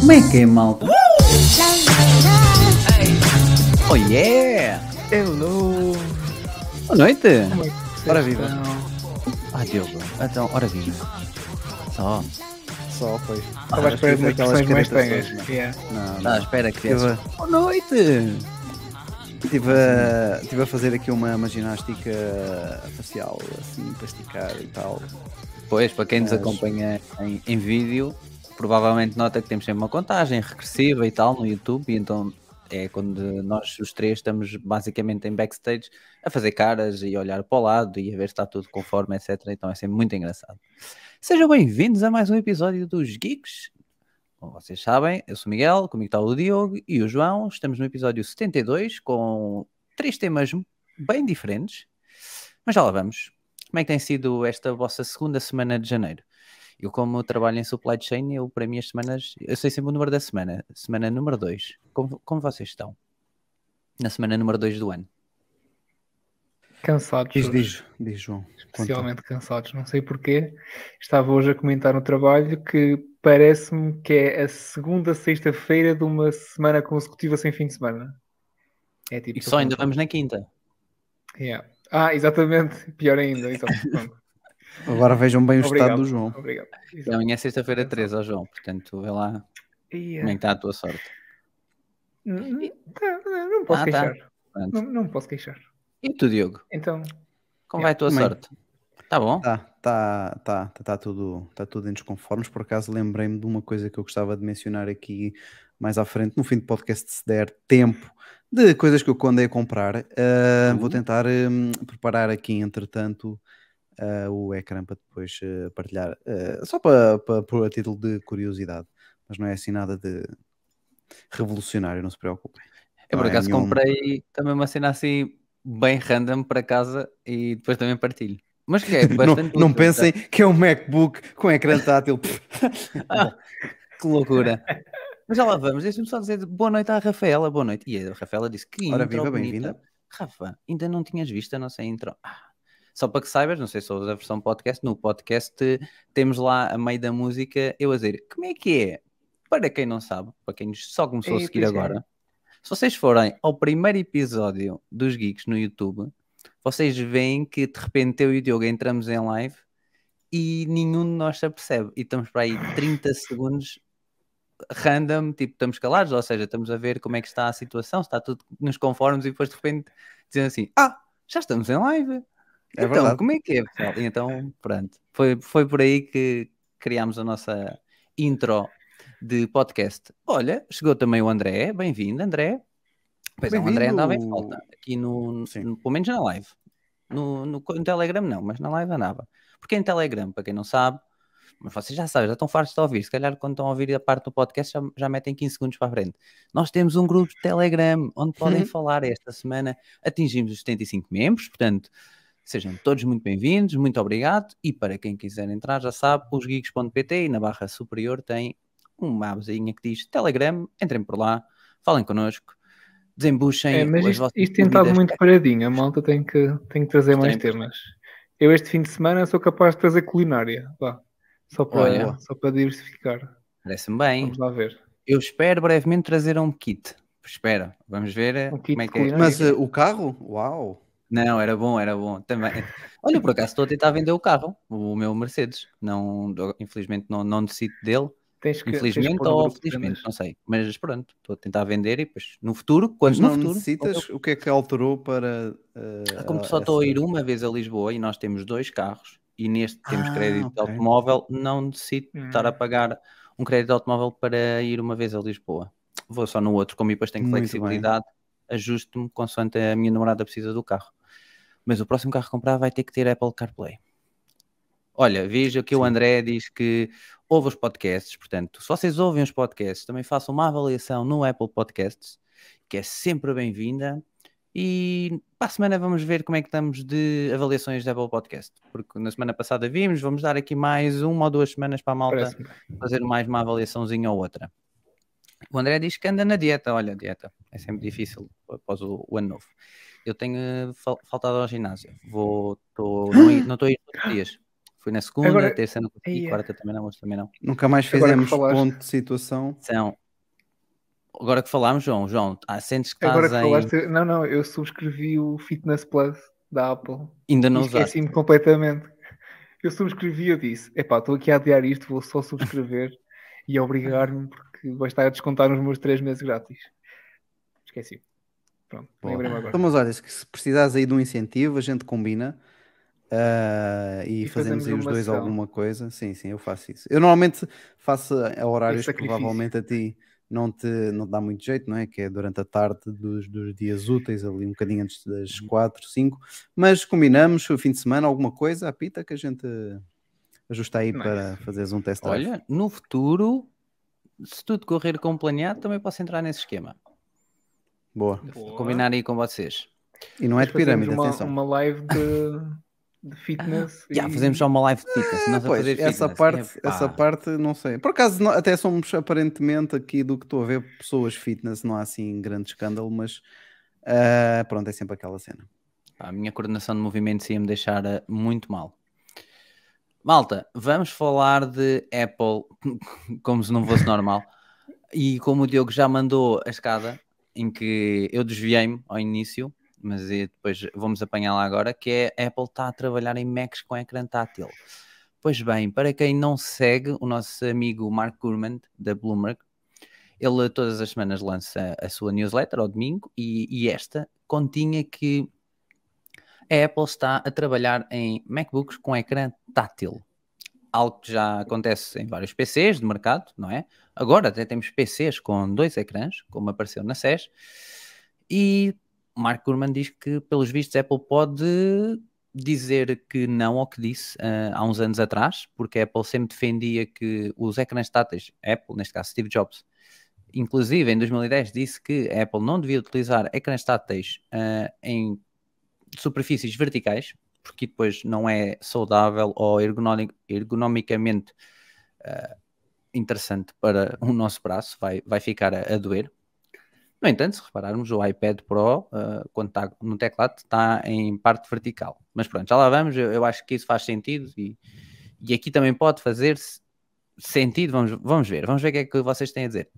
Como é que é, malta? Oh yeah! Hello! Boa noite! É Ora viva. Ah, Diogo, então, ora viva. Só. Só foi. Ah, Estava à espera de umas aquelas expressões mais estranhas. Yeah. Não, Tá, espera que. Estive Boa noite! estive a, estive a fazer aqui uma, uma ginástica facial, assim, para esticar e tal. Pois, para quem nos Mas- acompanha em, em vídeo, provavelmente nota que temos sempre uma contagem regressiva e tal no YouTube, e então é quando nós os três estamos basicamente em backstage a fazer caras e olhar para o lado e a ver se está tudo conforme, etc. Então é sempre muito engraçado. Sejam bem-vindos a mais um episódio dos Geeks. Como vocês sabem, eu sou o Miguel, comigo está o Diogo e o João. Estamos no episódio 72 com três temas bem diferentes, mas já lá vamos. Como é que tem sido esta vossa segunda semana de janeiro? Eu, como trabalho em supply chain, eu para mim as semanas, eu sei sempre o número da semana, semana número 2. Como, como vocês estão? Na semana número 2 do ano. Cansados. Diz, diz, diz João. conta. Especialmente cansados. Não sei porquê. Estava hoje a comentar no trabalho que parece-me que é a segunda sexta-feira de uma semana consecutiva sem fim de semana. É tipo. E só ainda vamos na quinta. Yeah. Ah, exatamente. Pior ainda. Pronto. Agora vejam bem o Obrigado. estado do João. Obrigado. Amanhã é sexta-feira 13, ó João. Portanto, vê lá Yeah. como é que está a tua sorte. Não, tá, não, não posso Ah, tá. queixar. Pronto. Não, não posso queixar. E tu, Diogo? Então, Como vai a tua também. sorte? Tá bom? Tá, tá, tá, tá, tá tudo, tá tudo em desconformes. Por acaso lembrei-me de uma coisa que eu gostava de mencionar aqui mais à frente, no fim do podcast, se der tempo, de coisas que eu andei a comprar. Ah, Vou Uhum. tentar hum, preparar aqui, entretanto, ah, o ecrã para depois ah, partilhar, só para, para, por a título de curiosidade, mas não é assim nada de revolucionário, não se preocupem. Eu por é acaso nenhum- comprei também uma cena assim bem random para casa e depois também partilho. Mas que é Não, bastante não útil, pensem que é um MacBook com ecrã tátil. tá? Que loucura. Mas já lá vamos, deixa-me só dizer boa noite à Rafaela, boa noite. E a Rafaela disse que Ora, intro viva, bem-vinda. Rafa, ainda não tinhas visto a nossa intro? Ah, só para que saibas, não sei se ouves a versão podcast, no podcast temos lá a meio da música eu a dizer, como é que é? Para quem não sabe, para quem só começou a seguir é. agora, se vocês forem ao primeiro episódio dos Geeks no YouTube, vocês veem que de repente eu e o Diogo entramos em live e nenhum de nós se apercebe. E estamos para aí 30 segundos random, tipo, estamos calados, ou seja, estamos a ver como é que está a situação, está tudo nos conformes e depois de repente dizem assim, ah, já estamos em live. É então, verdade. como é que é, pessoal? E então, pronto, foi, foi por aí que criámos a nossa intro de podcast. Olha, chegou também o André, bem-vindo, André. Pois é, o André andava em falta, aqui no, no- pelo menos na live. No, no, no Telegram não, mas na live andava. Porque em Telegram, para quem não sabe, mas vocês já sabem, já estão fartos de ouvir. Se calhar quando estão a ouvir a parte do podcast já, já metem 15 segundos para a frente. Nós temos um grupo de Telegram onde podem Uhum. falar. Esta semana atingimos os 75 membros, portanto, sejam todos muito bem-vindos, muito obrigado. E para quem quiser entrar, já sabe, os geeks.pt e na barra superior tem uma abazinha que diz Telegram. Entrem por lá, falem connosco, desembuchem. É, mas as isto, vossas isto tem estado muito paradinho. A malta tem que, tem que trazer Isto mais tem, temas. Eu este fim de semana sou capaz de trazer culinária. Vá. Só para, Olha. só para diversificar. Parece-me bem. Vamos lá ver. Eu espero brevemente trazer um kit. Espera, vamos ver eh, Um como é que é. Mas eh, o carro? Uau! Não, era bom, era bom também. Olha, por acaso estou a tentar vender o carro, o meu Mercedes. Não, infelizmente não, não necessito dele. Tens que, tens que Infelizmente no ou de felizmente, não sei. Mas pronto, estou a tentar vender e depois no futuro, quando Mas no não futuro. necessitas? O que é que alterou para. eh, Como a- só estou a ir uma vez a Lisboa e nós temos dois carros e neste temos Ah, crédito de ok. automóvel, não necessito estar a Hum. pagar um crédito de automóvel para ir uma vez a Lisboa. Vou só no outro, como depois tenho Muito flexibilidade, ajusto-me consoante a minha namorada precisa do carro. Mas o próximo carro que comprar vai ter que ter Apple CarPlay. Olha, veja que o Sim. André diz que ouve os podcasts, portanto, se vocês ouvem os podcasts, também façam uma avaliação no Apple Podcasts, que é sempre bem-vinda. E para a semana vamos ver como é que estamos de avaliações de Apple Podcast, porque na semana passada vimos, vamos dar aqui mais uma ou duas semanas para a malta fazer mais uma avaliaçãozinha ou outra. O André diz que anda na dieta. Olha, dieta é sempre difícil após o, o ano novo. Eu tenho eh, fal- faltado ao ginásio. Vou, tô, não estou a ir todos os dias. Fui na segunda, Agora- terça não consegui, Eia. quarta também não, hoje também não. Nunca mais fizemos falaste- ponto de situação. São. Agora que falámos, João, João, ah, sentes que Agora estás que em. falaste, não, não, eu subscrevi o Fitness Plus da Apple. Ainda não E usaste. esqueci-me completamente. Eu subscrevi, eu disse: epá, estou aqui a adiar isto, vou só subscrever e obrigar-me porque vai estar a descontar nos meus 3 meses grátis. Esqueci. Pronto, lembrei-me agora. Então, mas olha, se precisares aí de um incentivo, a gente combina ah, e, E fazemos fazemos aí os dois sessão. alguma coisa. Sim, sim, eu faço isso. Eu normalmente faço a horários que provavelmente a ti não te, não te dá muito jeito, não é? Que é durante a tarde dos, dos dias úteis, ali um bocadinho antes das 4, 5. Mas combinamos o fim de semana, alguma coisa, a pita, que a gente ajusta aí Nice. para fazeres um test drive. Olha, no futuro, se tudo correr como planeado, também posso entrar nesse esquema. Boa. Boa. Combinar aí com vocês. E não é de pirâmide, uma, atenção. uma live de, de fitness. Já, e- fazemos só uma live de fitness. Nós a Pois, essa fitness. parte, Epá. essa parte não sei. Por acaso não- até somos aparentemente aqui do que estou a ver pessoas fitness, não há assim grande escândalo, mas ah, pronto, é sempre aquela cena. A minha coordenação de movimentos ia me deixar eh, muito mal. Malta, vamos falar de Apple como se não fosse normal. E como o Diogo já mandou a escada, em que eu desviei-me ao início, mas eh, depois vamos apanhá-la agora, que é a Apple está a trabalhar em Macs com ecrã tátil. Pois bem, para quem não segue, o nosso amigo Mark Gurman, da Bloomberg, ele todas as semanas lança a sua newsletter ao domingo e, e esta continha que a Apple está a trabalhar em MacBooks com ecrã tátil. Algo que já acontece em vários PCs de mercado, não é? Agora até temos PCs com dois ecrãs, como apareceu na SES, e Mark Gurman diz que, pelos vistos, Apple pode dizer que não ao que disse ah, há uns anos atrás, porque a Apple sempre defendia que os ecrãs táteis, Apple, neste caso Steve Jobs, inclusive em 2010 disse que a Apple não devia utilizar ecrãs táteis ah, em superfícies verticais, porque depois não é saudável ou ergonomicamente ah, interessante para o nosso braço, vai, vai ficar a, a doer. No entanto, se repararmos, o iPad Pro, ah, quando está no teclado, está em parte vertical. Mas pronto, já lá vamos, eu, eu acho que isso faz sentido e, e aqui também pode fazer se- sentido, vamos, vamos ver, vamos ver o que é que vocês têm a dizer.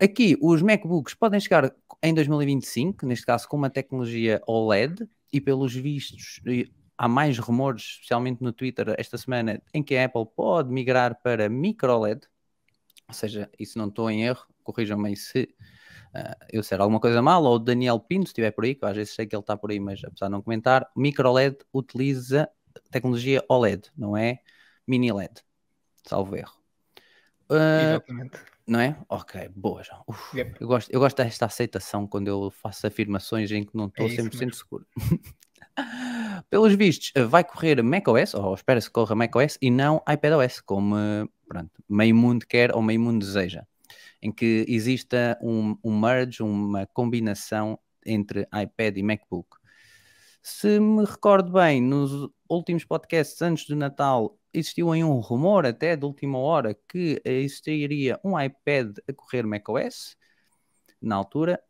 Aqui, os MacBooks podem chegar em 2025, neste caso com uma tecnologia OLED, e pelos vistos, há mais rumores, especialmente no Twitter esta semana, em que a Apple pode migrar para micro OLED, ou seja, isso não estou em erro, corrijam-me se ah, eu disser alguma coisa mal, ou o Daniel Pinto, se estiver por aí, que eu às vezes sei que ele está por aí, mas apesar de não comentar, micro OLED utiliza tecnologia OLED, não é mini LED, salvo erro. Ah, Exatamente. não é? Ok, boa, João. Uf, Yep. eu, gosto, eu gosto desta aceitação quando eu faço afirmações em que não estou É isso 100% mesmo. seguro. Pelos vistos, vai correr macOS, ou espera-se que corra macOS, e não iPadOS, como pronto, meio mundo quer ou meio mundo deseja. Em que exista um, um merge, uma combinação entre iPad e MacBook. Se me recordo bem, nos últimos podcasts antes do Natal, existiu aí um rumor até de última hora que existiria um iPad a correr macOS na altura.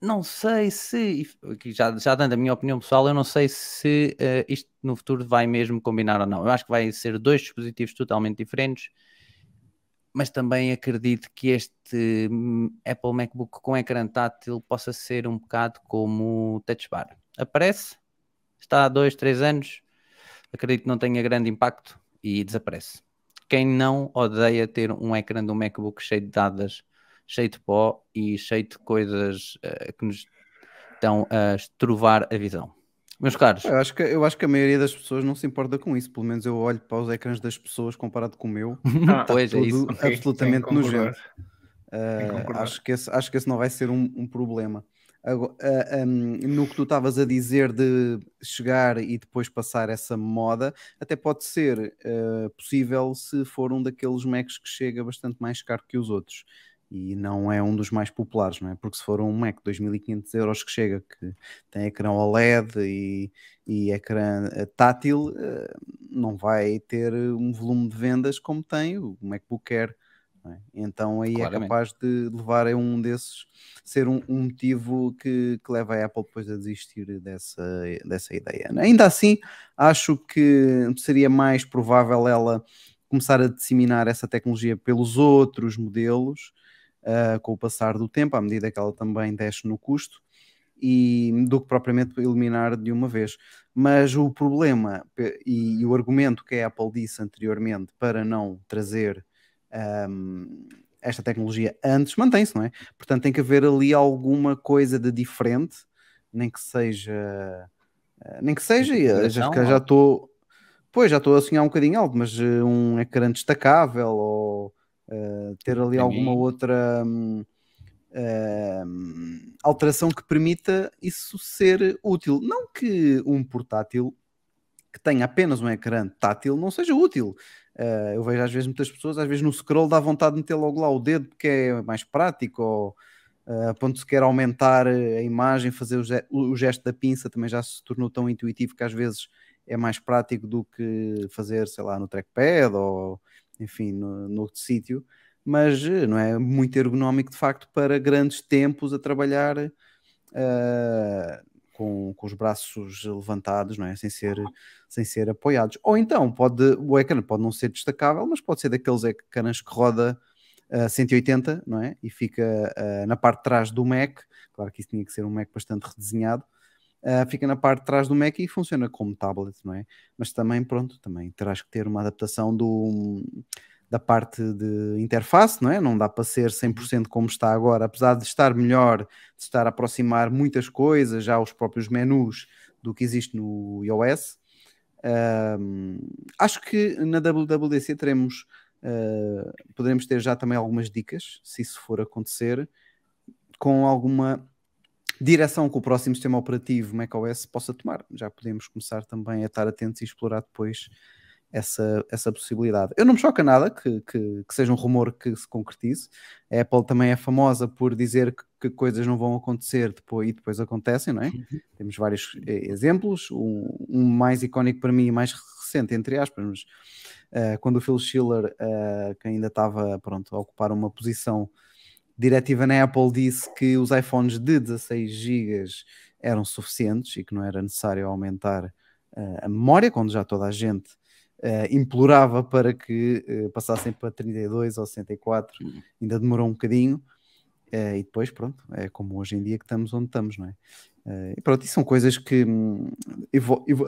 Não sei se, já, já dando a minha opinião pessoal, eu não sei se eh, isto no futuro vai mesmo combinar ou não. Eu acho que vai ser dois dispositivos totalmente diferentes, mas também acredito que este hum, Apple MacBook com ecrã tátil possa ser um bocado como o Touch Bar. Aparece, está há dois, três anos, acredito que não tenha grande impacto e desaparece. Quem não odeia ter um ecrã do MacBook cheio de dadas, cheio de pó e cheio de coisas eh, que nos estão a estrovar a visão? Meus caros, Eu acho, que, eu acho que a maioria das pessoas não se importa com isso. Pelo menos eu olho para os ecrãs das pessoas comparado com o meu. Ah, pois é tudo isso. ok, absolutamente concordar. nojento. Uh, acho, que esse, acho que esse não vai ser um, um problema. Agora, uh, um, no que tu estavas a dizer de chegar e depois passar essa moda, até pode ser uh, possível se for um daqueles Macs que chega bastante mais caro que os outros e não é um dos mais populares, não é? Porque se for um Mac de 2.500 euros que chega, que tem ecrã OLED e, e ecrã uh, tátil, uh, não vai ter um volume de vendas como tem o MacBook Air é? Então aí Claramente. é capaz de levar a um desses ser um, um motivo que, que leva a Apple depois a desistir dessa, dessa ideia. Ainda assim, acho que seria mais provável ela começar a disseminar essa tecnologia pelos outros modelos uh, com o passar do tempo, à medida que ela também desce no custo, e do que propriamente eliminar de uma vez. Mas o problema e, e o argumento que a Apple disse anteriormente para não trazer um, esta tecnologia antes mantém-se, não é? Portanto, tem que haver ali alguma coisa de diferente, nem que seja. eh, Nem que seja, e já já ou- estou. Pois, já estou a sonhar um bocadinho alto, mas eh, um ecrã destacável ou eh, ter ali alguma outra hum, hum, alteração que permita isso ser útil. Não que um portátil que tenha apenas um ecrã tátil não seja útil. Uh, eu vejo às vezes muitas pessoas, às vezes no scroll dá vontade de meter logo lá o dedo porque é mais prático, ou uh, a ponto de se quer aumentar a imagem, fazer o, ge- o gesto da pinça também já se tornou tão intuitivo que às vezes é mais prático do que fazer, sei lá, no trackpad ou enfim, no, outro sítio, mas uh, não é muito ergonómico de facto para grandes tempos a trabalhar uh, com, com os braços levantados, não é? Sem ser, sem ser apoiados. Ou então pode, o ecrã pode não ser destacável, mas pode ser daqueles ecrãs que roda a 180, não é? E fica uh, na parte de trás do Mac. Claro que isso tinha que ser um Mac bastante redesenhado. Uh, fica na parte de trás do Mac e funciona como tablet, não é? Mas também, pronto, também terás que ter uma adaptação do, da parte de interface, não é? Não dá para ser 100% como está agora, apesar de estar melhor, de estar a aproximar muitas coisas, já os próprios menus do que existe no iOS. Um, acho que na WWDC teremos, uh, poderemos ter já também algumas dicas, se isso for acontecer, com alguma direção que o próximo sistema operativo macOS possa tomar. Já podemos começar também a estar atentos e explorar depois essa, essa possibilidade. Eu não me choca nada que, que, que, seja um rumor que se concretize. A Apple também é famosa por dizer que, que coisas não vão acontecer depois, e depois acontecem, não é? Uhum. Temos vários eh, exemplos. Um, um, mais icónico para mim e mais recente, entre aspas, mas, uh, quando o Phil Schiller, uh, que ainda estava pronto, a ocupar uma posição diretiva na Apple, disse que os iPhones de 16 GB eram suficientes e que não era necessário aumentar uh, a memória, quando já toda a gente Uh, implorava para que uh, passassem para 32 ou 64, ainda demorou um bocadinho, e depois, pronto, é como hoje em dia que estamos onde estamos, não é? e pronto, isso são coisas que hum,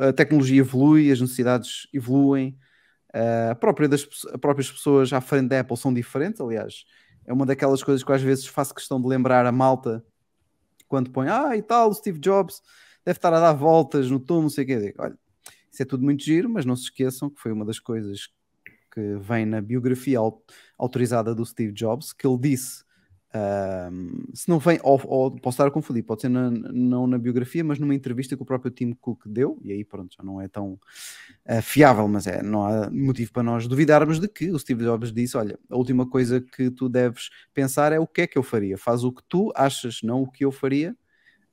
a tecnologia evolui, as necessidades evoluem, a, própria das, as próprias pessoas à frente da Apple são diferentes, aliás, é uma daquelas coisas que às vezes faço questão de lembrar a malta quando põe, ah, e tal, o Steve Jobs deve estar a dar voltas no túmulo, não sei o quê, olha, isso é tudo muito giro, mas não se esqueçam que foi uma das coisas que vem na biografia autorizada do Steve Jobs, que ele disse, um, se não vem, ou, ou, posso estar a confundir, pode ser na, não na biografia, mas numa entrevista que o próprio Tim Cook deu, e aí pronto, já não é tão uh, fiável, mas é, não há motivo para nós duvidarmos de que o Steve Jobs disse, olha, a última coisa que tu deves pensar é o que é que eu faria, faz o que tu achas, não o que eu faria,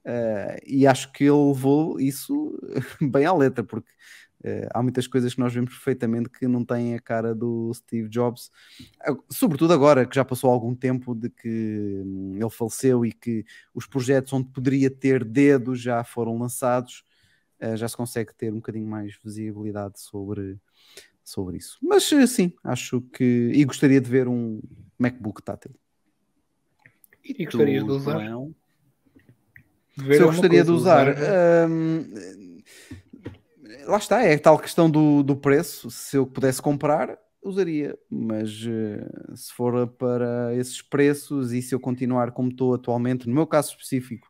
Uh, e acho que ele levou isso bem à letra, porque uh, há muitas coisas que nós vemos perfeitamente que não têm a cara do Steve Jobs, sobretudo agora que já passou algum tempo de que hum, ele faleceu e que os projetos onde poderia ter dedos já foram lançados, já se consegue ter um bocadinho mais visibilidade sobre, sobre isso. Mas sim, acho que. E gostaria de ver um MacBook tátil. E gostarias de usar? Se eu gostaria de usar. hum, lá está, é a tal questão do, do preço. Se eu pudesse comprar, usaria, mas uh, se for para esses preços e se eu continuar como estou atualmente, no meu caso específico,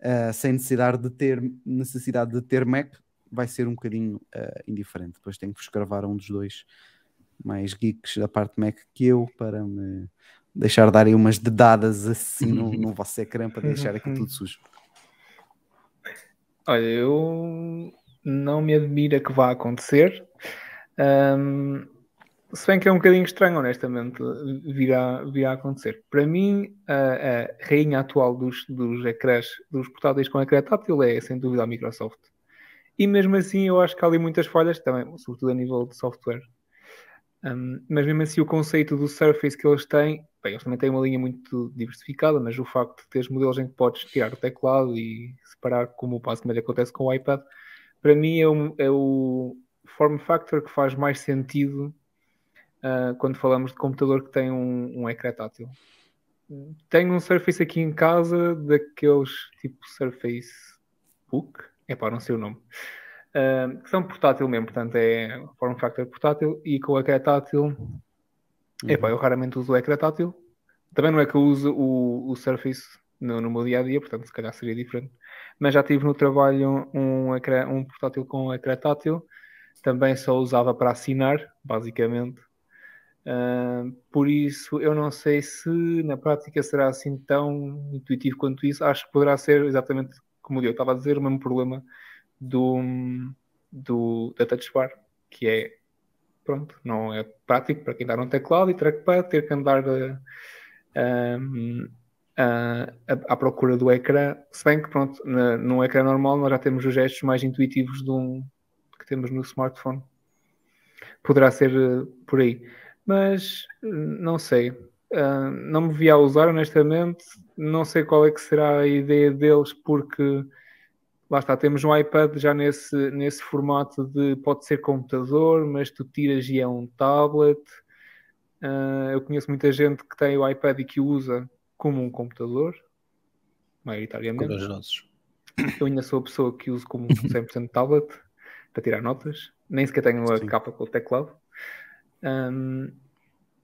uh, sem necessidade de ter necessidade de ter Mac, vai ser um bocadinho uh, indiferente. Depois tenho que vos gravar um dos dois mais geeks da parte Mac que eu para me deixar dar aí umas dedadas assim no, no vosso ecrã para deixar aqui tudo sujo. Olha, eu não me admira que vá acontecer. Um, se bem que é um bocadinho estranho, honestamente, virá, virá acontecer. Para mim, a, a rainha atual dos, dos ecrãs, dos portáteis com ecrã tátil é, sem dúvida, a Microsoft. E mesmo assim, eu acho que há ali muitas falhas também, sobretudo a nível de software. Um, mas mesmo assim o conceito do Surface que eles têm, bem, eles também têm uma linha muito diversificada, mas o facto de teres modelos em que podes tirar o teclado e separar, como basicamente acontece com o iPad, para mim é, um, é o form factor que faz mais sentido uh, quando falamos de computador que tem um, um ecrã tátil. Tenho um Surface aqui em casa, daqueles tipo Surface Book, é para não sei o nome uh, que são portátil mesmo, portanto é form factor portátil e com o ecrã tátil, uhum. epá, eu raramente uso o ecrã tátil. Também não é que eu use o, o Surface no, no meu dia a dia, portanto se calhar seria diferente. Mas já tive no trabalho um, ecrã, um portátil com ecrã tátil, também só usava para assinar, basicamente. Uh, por isso, eu não sei se na prática será assim tão intuitivo quanto isso. Acho que poderá ser exatamente como eu estava a dizer, o mesmo problema do, do, da Touch Bar, que é pronto, não é prático para quem está no teclado e trackpad ter que andar a, à procura do ecrã, se bem que pronto, na, num ecrã normal nós já temos os gestos mais intuitivos de um, que temos no smartphone. Poderá ser uh, por aí. Mas não sei. Uh, não me vi a usar honestamente. Não sei qual é que será a ideia deles porque lá está, temos um iPad já nesse, nesse formato de pode ser computador, mas tu tiras e é um tablet. Uh, eu conheço muita gente que tem o iPad e que usa como um computador, maioritariamente. Corajosos. Eu ainda sou a pessoa que uso como 100% tablet para tirar notas, nem sequer tenho a Sim. capa com o teclado. Um,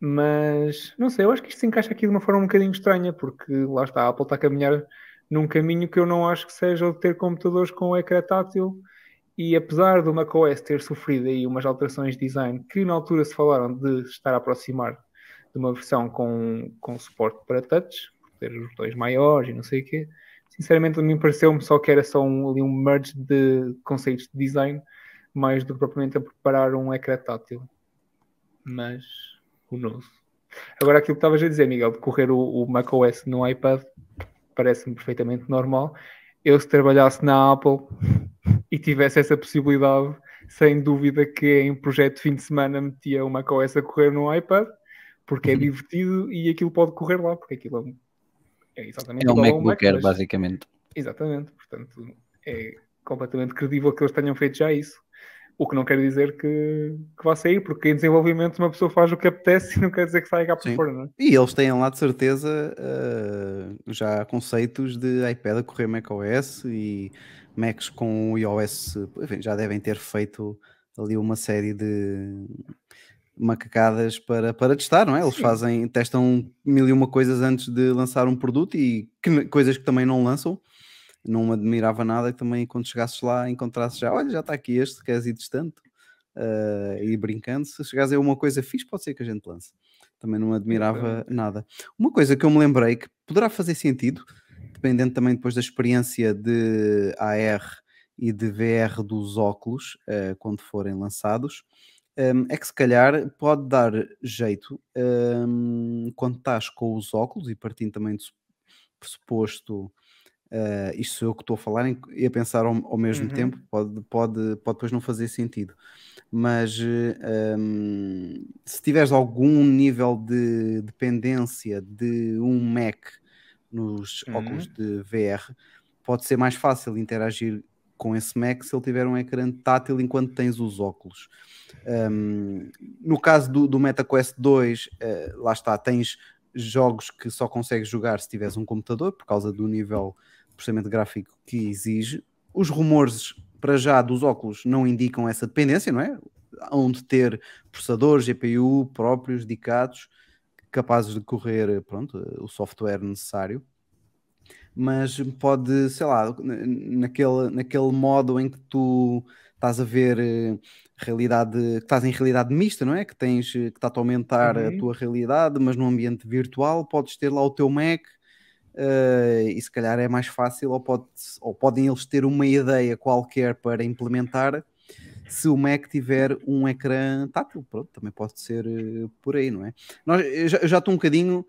mas não sei, eu acho que isto se encaixa aqui de uma forma um bocadinho estranha, porque lá está, a Apple está a caminhar num caminho que eu não acho que seja o de ter computadores com ecrã tátil. E apesar do macOS ter sofrido aí umas alterações de design que na altura se falaram de estar a aproximar de uma versão com, com suporte para touch, ter os botões maiores e não sei o quê, sinceramente a mim pareceu-me só que era só um, ali um merge de conceitos de design mais do que propriamente a preparar um ecrã tátil. Mas, who knows? Agora aquilo que estavas a dizer, Miguel, de correr o, o macOS no iPad, parece-me perfeitamente normal. Eu, se trabalhasse na Apple e tivesse essa possibilidade, sem dúvida que em projeto de fim de semana metia uma macOS a correr no iPad, porque é uhum. divertido e aquilo pode correr lá, porque aquilo é exatamente é um MacBook Air, basicamente. Exatamente, portanto, é completamente credível que eles tenham feito já isso. O que não quer dizer que, que vá sair, porque em desenvolvimento uma pessoa faz o que apetece e não quer dizer que saia cá por fora, não é? E eles têm lá de certeza uh, já conceitos de iPad a correr macOS e Macs com iOS, enfim, já devem ter feito ali uma série de macacadas para, para testar, não é? Eles Sim. fazem, testam mil e uma coisas antes de lançar um produto e que, coisas que também não lançam não me admirava nada que também quando chegasses lá encontrasses já, olha, já está aqui este, queres ir distante uh, e brincando, se chegasse a uma coisa fixe, pode ser que a gente lance. Também não admirava nada. Uma coisa que eu me lembrei que poderá fazer sentido, dependendo também depois da experiência de AR e de VR dos óculos, uh, quando forem lançados, um, é que se calhar pode dar jeito um, quando estás com os óculos e partindo também do pressuposto Uh, isto sou eu que estou a falar e a pensar ao, ao mesmo uhum. tempo, pode, pode, pode depois não fazer sentido. Mas um, se tiveres algum nível de dependência de um Mac nos uhum. óculos de VR, pode ser mais fácil interagir com esse Mac se ele tiver um ecrã tátil enquanto tens os óculos. Um, no caso do, do MetaQuest 2, uh, eh, lá está, tens jogos que só consegues jogar se tiveres um computador por causa do nível processamento gráfico que exige. Os rumores para já dos óculos não indicam essa dependência, não é? Onde ter processadores, GPU próprios, dedicados, capazes de correr pronto, o software necessário. Mas pode, sei lá, naquele, naquele modo em que tu estás a ver eh, realidade, que estás em realidade mista, não é? Que tens que está a aumentar uhum. a tua realidade, mas num ambiente virtual, podes ter lá o teu Mac uh, e se calhar é mais fácil, ou, pode, ou podem eles ter uma ideia qualquer para implementar se o Mac tiver um ecrã tátil, pronto, também pode ser por aí, não é? Nós, eu, já, eu já estou um bocadinho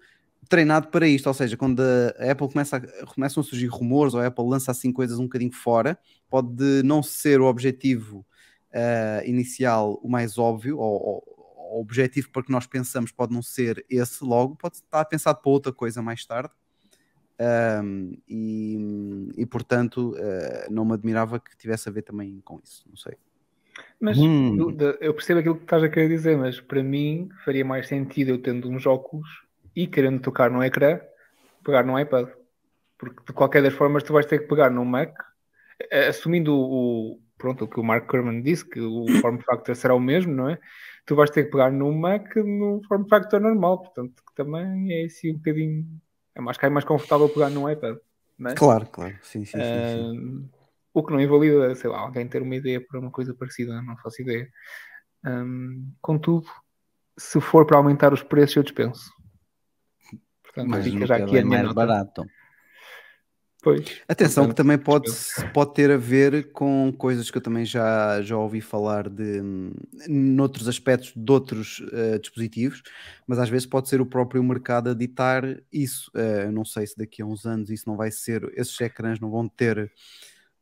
treinado para isto, ou seja, quando a Apple começa a, começam a surgir rumores ou a Apple lança assim coisas um bocadinho fora, pode não ser o objetivo uh, inicial o mais óbvio ou, ou, o objetivo para que nós pensamos pode não ser esse logo, pode estar pensado para outra coisa mais tarde. Um, e, e, portanto, uh, não me admirava que tivesse a ver também com isso. Não sei. Mas Hum. eu, eu percebo aquilo que estás a querer dizer, mas para mim faria mais sentido eu tendo uns óculos e querendo tocar no ecrã, pegar no iPad. Porque de qualquer das formas tu vais ter que pegar no Mac, eh, assumindo o, pronto, o que o Mark Kerman disse, que o form factor será o mesmo, não é? Tu vais ter que pegar no Mac no form factor normal, portanto que também é assim um bocadinho. É mais, é mais confortável pegar no iPad. Mas, Claro, claro. Sim, sim, sim. sim. Ahm, o que não invalida, sei lá, alguém ter uma ideia para uma coisa parecida, não faço ideia. Ahm, contudo, se for para aumentar os preços, eu dispenso. Portanto, Mas fica já aqui a minha mais nota. barato. Pois. Atenção que Portanto, também pode, pode ter a ver com coisas que eu também já, já ouvi falar de hum, noutros aspectos de outros eh, dispositivos, mas às vezes pode ser o próprio mercado a ditar isso. Eu não sei se daqui a uns anos isso não vai ser, esses ecrãs não vão ter,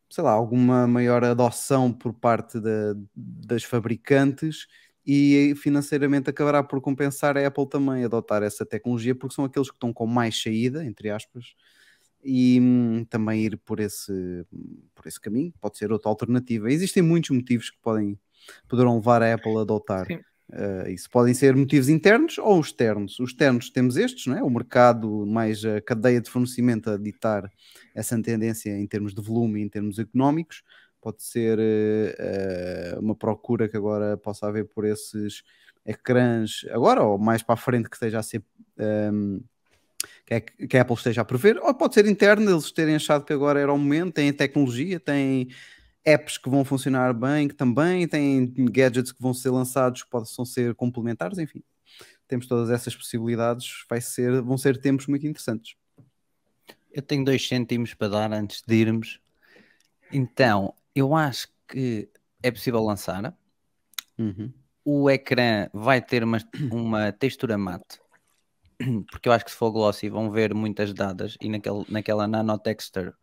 sei lá, alguma maior adoção por parte da- das fabricantes e financeiramente acabará por compensar a Apple também adotar essa tecnologia porque são aqueles que estão com mais saída, entre aspas, e hum, também ir por esse, por esse caminho, pode ser outra alternativa. Existem muitos motivos que podem, poderão levar a Apple a adotar Sim. eh, isso. Podem ser motivos internos ou externos. Os externos temos estes, não é? o mercado, mais a cadeia de fornecimento a ditar essa tendência em termos de volume e em termos económicos. Pode ser eh, uma procura que agora possa haver por esses ecrãs, agora ou mais para a frente, que esteja a ser. ehm, que, é- que a Apple esteja a prever, ou pode ser interno, eles terem achado que agora era o momento, têm tecnologia, têm apps que vão funcionar bem, que também têm gadgets que vão ser lançados, que possam ser complementares, enfim. Temos todas essas possibilidades, vai ser, vão ser tempos muito interessantes. Eu tenho dois cêntimos para dar antes de irmos. Então, eu acho que é possível lançar. Uhum. O ecrã vai ter uma, uma textura mate, porque eu acho que se for glossy vão ver muitas dadas e naquele, naquela nano texture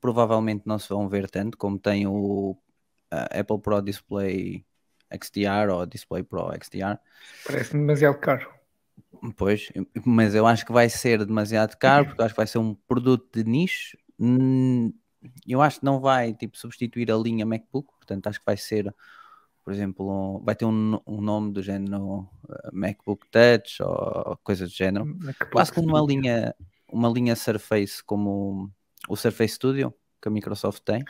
provavelmente não se vão ver tanto como tem o Apple Pro Display XDR ou Display Pro XDR. Parece-me demasiado caro. Pois, mas eu acho que vai ser demasiado caro, porque eu acho que vai ser um produto de nicho. Eu acho que não vai tipo, substituir a linha MacBook, portanto, acho que vai ser, por exemplo, um- vai ter um, um nome do género uh, MacBook Touch ou coisa do género. MacBook Quase como uma linha, uma linha Surface, como o Surface Studio que a Microsoft tem.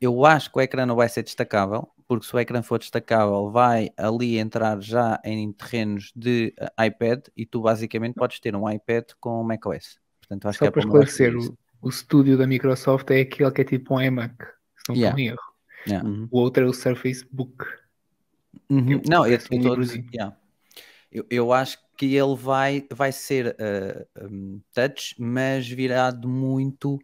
Eu acho que o ecrã não vai ser destacável, porque se o ecrã for destacável, vai ali entrar já em terrenos de eh, iPad e tu basicamente podes ter um iPad com macOS. Portanto, acho Só que para a Apple não vai esclarecer, o, o estúdio da Microsoft é aquele que é tipo um iMac, se não Yeah. estou em erro. Yeah. Uhum. O outro é o Surface Book. Uhum. Eu- Não, eu, um livrozinho. yeah. eu, eu acho que ele vai, vai ser eh, um, touch, mas virado muito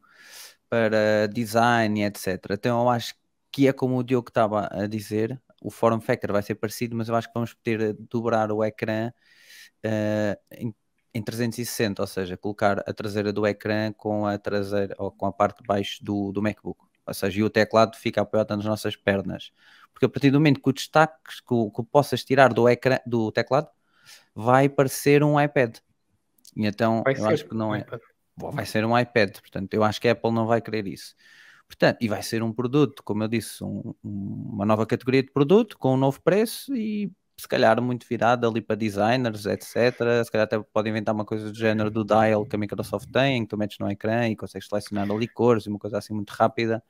para design, etc. Então eu acho que é como o Diogo estava a dizer, o form factor vai ser parecido, mas eu acho que vamos ter de dobrar o ecrã eh, em, em 360, ou seja, colocar a traseira do ecrã com a traseira ou com a parte de baixo do, do MacBook. Ou seja, e o teclado fica apoiado nas nossas pernas. Porque a partir do momento que o destaque que, que possas tirar do, ecrã, do teclado vai parecer um iPad. E então Vai eu acho que não é vai ser um iPad, portanto, eu acho que a Apple não vai querer isso. Portanto, e vai ser um produto, como eu disse, um- uma nova categoria de produto com um novo preço e se calhar muito virado ali para designers, etc. Se calhar até pode inventar uma coisa do género do dial que a Microsoft tem, que tu metes no ecrã e consegues selecionar ali cores e uma coisa assim muito rápida.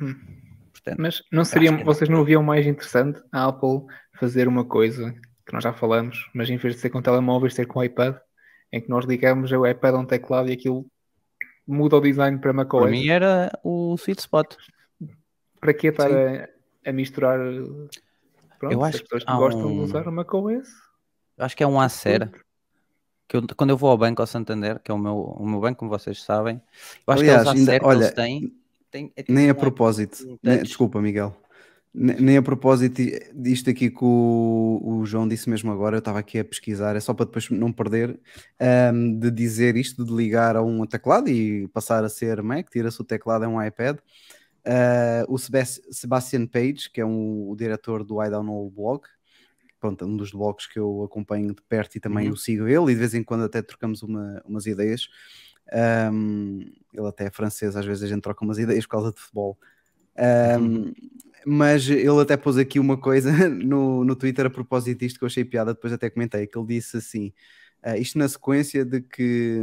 Hum. Portanto, Mas não seria, Acho que- vocês não viam mais interessante a Apple fazer uma coisa que nós já falamos, mas em vez de ser com telemóveis, ser com iPad, em que nós ligamos o iPad a um teclado e aquilo muda o design para para macOS. mim era o sweet spot. Para que estar a, a misturar? Pronto, Eu acho as pessoas que gostam um- de usar o macOS. Eu acho que é um Acer. Que eu- quando eu vou ao banco ao Santander, que é o meu, o meu banco, como vocês sabem, eu acho Aliás, que é ainda- Acer que olha, eles têm. têm- é tipo Nem a um propósito, um nem- desculpa, Miguel. Ne- Nem a propósito disto aqui que o, o João disse mesmo agora, eu estava aqui a pesquisar, é só para depois não perder, ahm, de dizer isto, de ligar a um teclado e passar a ser Mac, tira-se o teclado, é um iPad. Ah, o Sebas- Sebastian Page, que é um- o diretor do I Don't Know blog, pronto, um dos blogs que eu acompanho de perto e também Uhum. o sigo ele e de vez em quando até trocamos uma- umas ideias. Um, ele até é francês, às vezes a gente troca umas ideias por causa de futebol. Um, mas ele até pôs aqui uma coisa no, no Twitter a propósito disto que eu achei piada, depois até comentei, que ele disse assim, ah, isto na sequência de que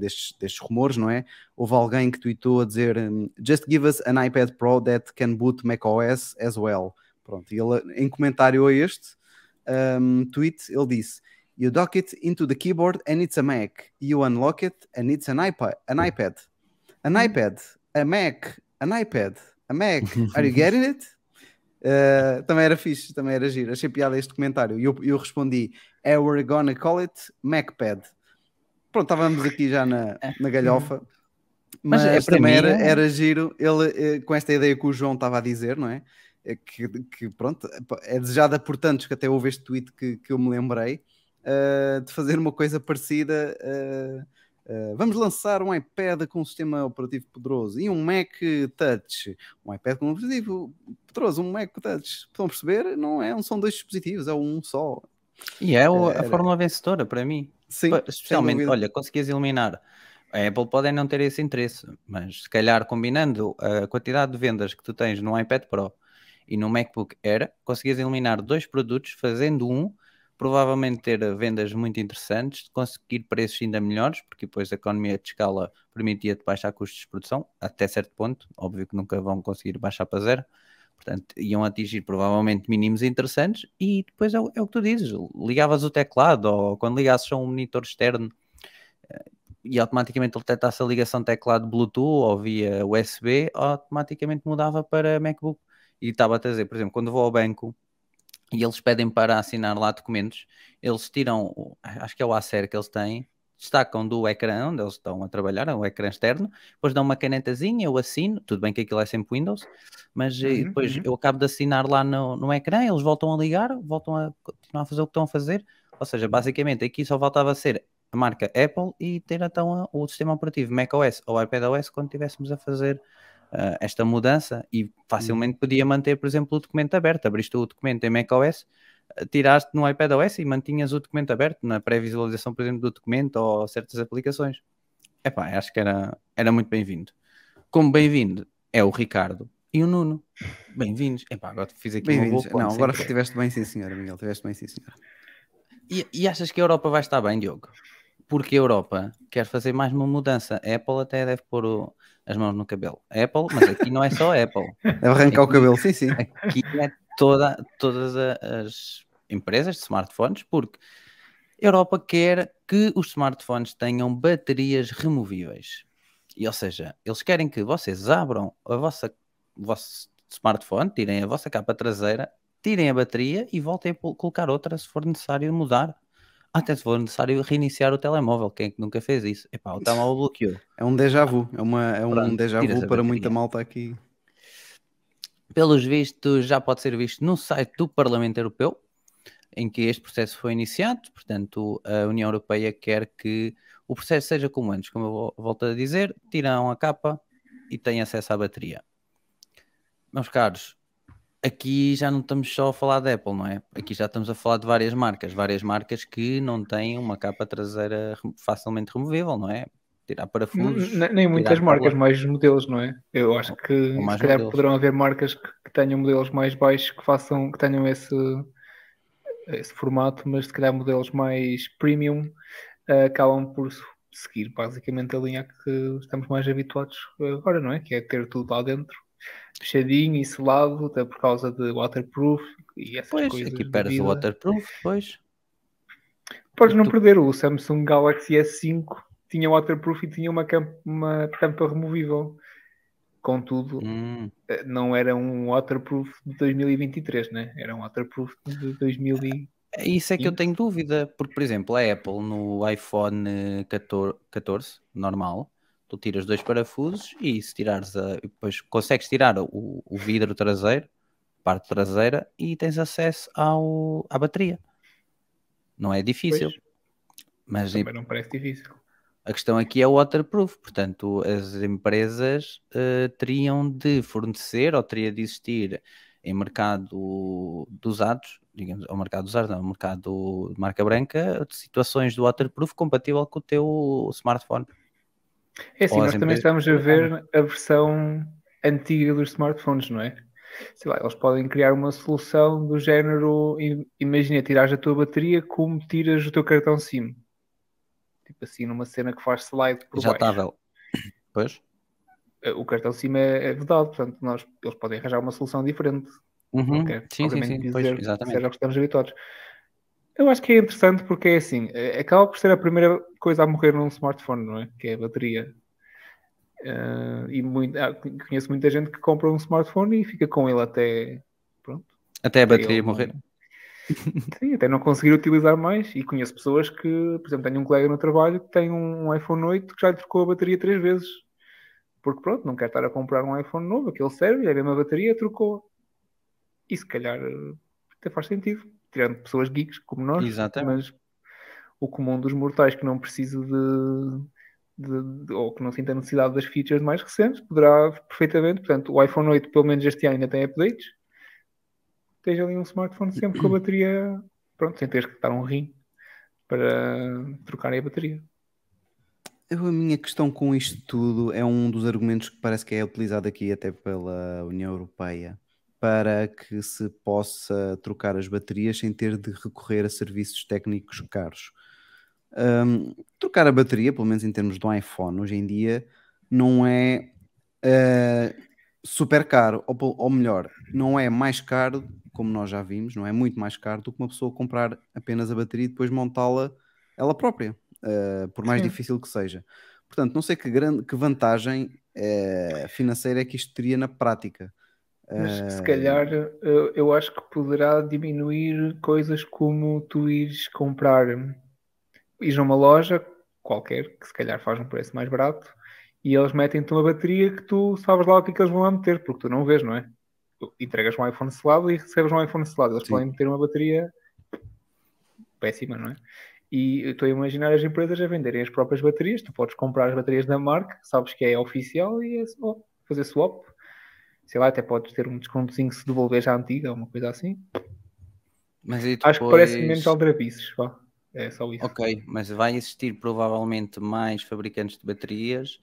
destes, destes rumores, não é? Houve alguém que tweetou a dizer hum, Just give us an iPad Pro that can boot macOS as well. Pronto, e ele em comentário a este um, tweet, ele disse You dock it into the keyboard and it's a Mac. You unlock it and it's an iPad. An iPad. An iPad. A Mac. An iPad. A Mac. Are you getting it? Uh, também era fixe, também era giro. Achei piada este comentário. E eu, eu respondi: é, We're gonna call it MacPad. Pronto, estávamos aqui já na, na galhofa. Mas, Mas é também mim era, é- era giro ele, eh, com esta ideia que o João estava a dizer, não é? É Que, que, pronto, é desejada por tantos que até houve este tweet que, que eu me lembrei uh, de fazer uma coisa parecida. uh, uh, vamos lançar um iPad com um sistema operativo poderoso e um Mac Touch. Um iPad com um operativo poderoso, um Mac Touch. Estão a perceber? Não é, são dois dispositivos, é um só. E é o- a Era. fórmula vencedora para mim. Sim, Especialmente, olha, conseguias eliminar. A Apple pode é não ter esse interesse, mas se calhar combinando a quantidade de vendas que tu tens no iPad Pro e no MacBook Air, conseguias eliminar dois produtos, fazendo um, provavelmente ter vendas muito interessantes, conseguir preços ainda melhores, porque depois a economia de escala permitia-te baixar custos de produção, até certo ponto, óbvio que nunca vão conseguir baixar para zero, portanto, iam atingir provavelmente mínimos interessantes, e depois é, o- é o que tu dizes, ligavas o teclado, ou quando ligasses a um monitor externo, e automaticamente ele detectasse a ligação teclado Bluetooth ou via USB, automaticamente mudava para MacBook. E estava a dizer, por exemplo, quando vou ao banco e eles pedem para assinar lá documentos, eles tiram, acho que é o Acer que eles têm, destacam do ecrã onde eles estão a trabalhar, é o ecrã externo, depois dão uma canetazinha, eu assino, tudo bem que aquilo é sempre Windows, mas eh, Uhum, depois uhum. eu acabo de assinar lá no, no ecrã, eles voltam a ligar, voltam a continuar a fazer o que estão a fazer, ou seja, basicamente aqui só faltava ser a marca Apple e ter então a- o sistema operativo macOS ou iPadOS quando estivéssemos a fazer ah, esta mudança e facilmente podia manter, por exemplo, o documento aberto. Abriste o documento em macOS, ah, tiraste no iPadOS e mantinhas o documento aberto na pré-visualização, por exemplo, do documento ou certas aplicações. Epá, acho que era, era muito bem-vindo. Como bem-vindo é o Ricardo e o Nuno. Bem-vindos. Epá, agora fiz aqui Bem-vindos. boa Não, agora estiveste bem, sim, senhora, Miguel. Estiveste bem, sim, senhora. E, e achas que a Europa vai estar bem, Diogo? Porque a Europa quer fazer mais uma mudança. A Apple até deve pôr o- as mãos no cabelo. A Apple, mas aqui não é só a Apple. Deve arrancar o Aqui- cabelo, sim, sim. Aqui é toda, todas as empresas de smartphones, porque a Europa quer que os smartphones tenham baterias removíveis. E, ou seja, eles querem que vocês abram a vossa, o vosso smartphone, tirem a vossa capa traseira, tirem a bateria e voltem a colocar outra se for necessário mudar. Até se for necessário reiniciar o telemóvel. Quem é que nunca fez isso? Epá, o telemóvel bloqueou. É um déjà vu. É, uma, é um Pronto, déjà vu para bateria. muita malta aqui. pelos vistos, já pode ser visto no site do Parlamento Europeu, em que este processo foi iniciado. Portanto, a União Europeia quer que o processo seja como antes, como eu vol- volto a dizer, tiram a capa e têm acesso à bateria. Meus caros, aqui já não estamos só a falar da Apple, não é? Aqui já estamos a falar de várias marcas, várias marcas que não têm uma capa traseira facilmente removível, não é? Tirar parafusos. N- Nem muitas marcas, mais modelos, não é? Eu acho que se calhar poderão haver marcas que, que tenham modelos mais baixos que façam, que tenham esse, esse formato, mas se calhar modelos mais premium eh, acabam por se- seguir basicamente a linha que estamos mais habituados agora, não é? Que é ter tudo lá dentro, fechadinho e selado, até por causa de waterproof e essas Pois, coisas. aqui da perde o waterproof, depois. Podes não Tu- perder o Samsung Galaxy S5 tinha waterproof e tinha uma, uma tampa removível. Contudo, Hum. eh, não era um waterproof de 2023, né? Era um waterproof de 2000 e... É Isso é que eu tenho dúvida, porque, por exemplo, a Apple no iPhone 14, 14 normal, tu tiras dois parafusos e se tirares a, depois consegues tirar o, o vidro traseiro, parte traseira, e tens acesso ao, à bateria. Não é difícil, Pois, mas também não parece difícil. a questão aqui é o waterproof, portanto, as empresas eh, teriam de fornecer ou teria de existir em mercado de usados digamos, ao mercado usados, não, ao mercado de marca branca, de situações do waterproof compatível com o teu smartphone. É assim, nós também empresas estamos a ver a versão antiga dos smartphones, não é? Sei lá, eles podem criar uma solução do género, imagina, tirares a tua bateria como tiras o teu cartão SIM. Tipo assim, numa cena que faz slide por Já baixo. Pois? Eh, O cartão SIM é, é vedado, portanto, nós, eles podem arranjar uma solução diferente. Uhum. Ok, Sim, sim, sim. dizer Pois, exatamente. seja o que estamos habituados. Eu acho que é interessante porque é assim, eh, acaba por ser a primeira coisa a morrer num smartphone, não é? Que é a bateria. Eh, e muito, ah, conheço muita gente que compra um smartphone e fica com ele até. Pronto. Até a até bateria não- morrer. Sim, até não conseguir utilizar mais. E conheço pessoas que, por exemplo, tenho um colega no trabalho que tem um iPhone 8 que já lhe trocou a bateria três vezes. Porque pronto, não quer estar a comprar um iPhone novo, aquele serve, é a mesma bateria, trocou. E se calhar eh, até faz sentido, tirando pessoas geeks como nós, Exatamente. mas o comum dos mortais que não precisa de, de- de- ou que não sinta necessidade das features mais recentes, poderá perfeitamente, portanto, o iPhone 8 pelo menos este ano ainda tem updates, esteja ali um smartphone sempre com a bateria, pronto, sem teres que dar um rim para trocarem a bateria. A minha questão com isto tudo é um dos argumentos que parece que é utilizado aqui até pela União Europeia para que se possa trocar as baterias sem ter de recorrer a serviços técnicos caros. Hum, trocar a bateria, pelo menos em termos do iPhone, hoje em dia não é eh, super caro, ou, ou melhor, não é mais caro, como nós já vimos, não é muito mais caro do que uma pessoa comprar apenas a bateria e depois montá-la ela própria, eh, por mais Sim. difícil que seja. Portanto, não sei que, grande, que vantagem eh, financeira é que isto teria na prática. Mas Eh, se calhar eu, eu acho que poderá diminuir coisas como tu ires comprar, ires numa loja qualquer, que se calhar faz um preço mais barato, e eles metem-te uma bateria que tu sabes lá o que é que eles vão lá meter, porque tu não vês, não é? Tu entregas um iPhone selado e recebes um iPhone selado. Eles Sim. podem meter uma bateria péssima, não é? E estou a imaginar as empresas a venderem as próprias baterias. Tu podes comprar as baterias da marca, sabes que é oficial e é só fazer swap. Sei lá, até podes ter um descontozinho se devolveres a antiga, uma coisa assim. Mas aí Acho que parece depois- menos aldrabices, vá. É só isso. Ok, mas vai existir provavelmente mais fabricantes de baterias.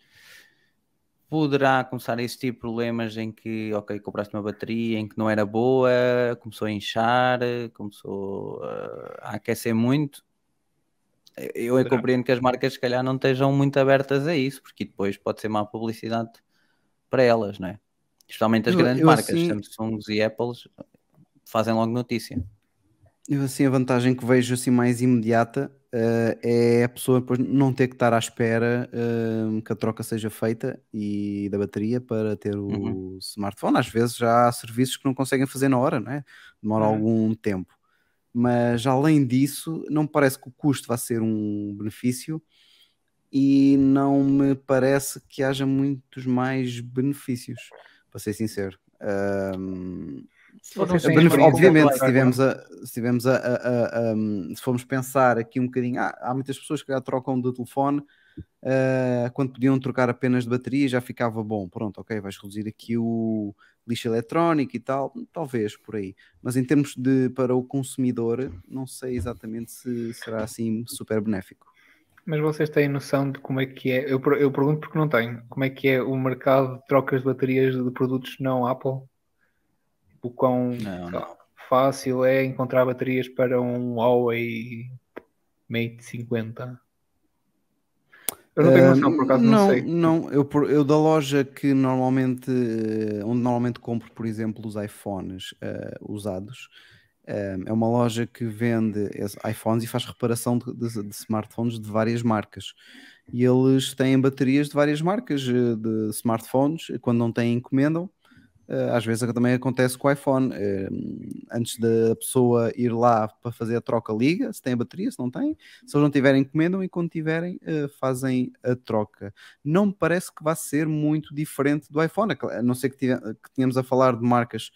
Poderá começar a existir problemas em que, ok, compraste uma bateria em que não era boa, começou a inchar, começou a aquecer muito. Eu Poderá. compreendo que as marcas, se calhar, não estejam muito abertas a isso, porque depois pode ser má publicidade para elas, não é? Especialmente as Eu- grandes eu marcas, assim- Samsung e Apples, fazem logo notícia. Eu assim a vantagem que vejo assim mais imediata eh, é a pessoa depois não ter que estar à espera eh, que a troca seja feita e da bateria para ter o Uhum. smartphone. Às vezes já há serviços que não conseguem fazer na hora, não é? Demora Uhum. algum tempo. Mas além disso, não me parece que o custo vá ser um benefício e não me parece que haja muitos mais benefícios, para ser sincero. Ahm, Se obviamente, se tivermos a, se tivermos a, a- a- se formos pensar aqui um bocadinho, ah, há muitas pessoas que já trocam de telefone ah, quando podiam trocar apenas de bateria já ficava bom. Pronto, ok, vais reduzir aqui o lixo eletrónico e tal, talvez por aí. Mas em termos de para o consumidor, não sei exatamente se será assim super benéfico. Mas vocês têm noção de como é que é? Eu, eu pergunto porque não tenho. Como é que é o mercado de trocas de baterias de produtos não Apple? Tipo, quão Não, lá, fácil é encontrar baterias para um Huawei Mate 50? Eu não tenho noção, por acaso não, sei. Não, eu, eu da loja que normalmente, eh, onde normalmente compro, por exemplo, os iPhones eh, usados, é uma loja que vende iPhones e faz reparação de, de- de smartphones de várias marcas. E eles têm baterias de várias marcas eh, de smartphones, e quando não têm, encomendam. Eh, às vezes também acontece com o iPhone. eh, antes da pessoa ir lá para fazer a troca, liga se tem a bateria, se não tem. Se eles não tiverem, encomendam e quando tiverem, eh, fazem a troca. Não me parece que vá ser muito diferente do iPhone, a não ser que, que tenhamos a falar de marcas,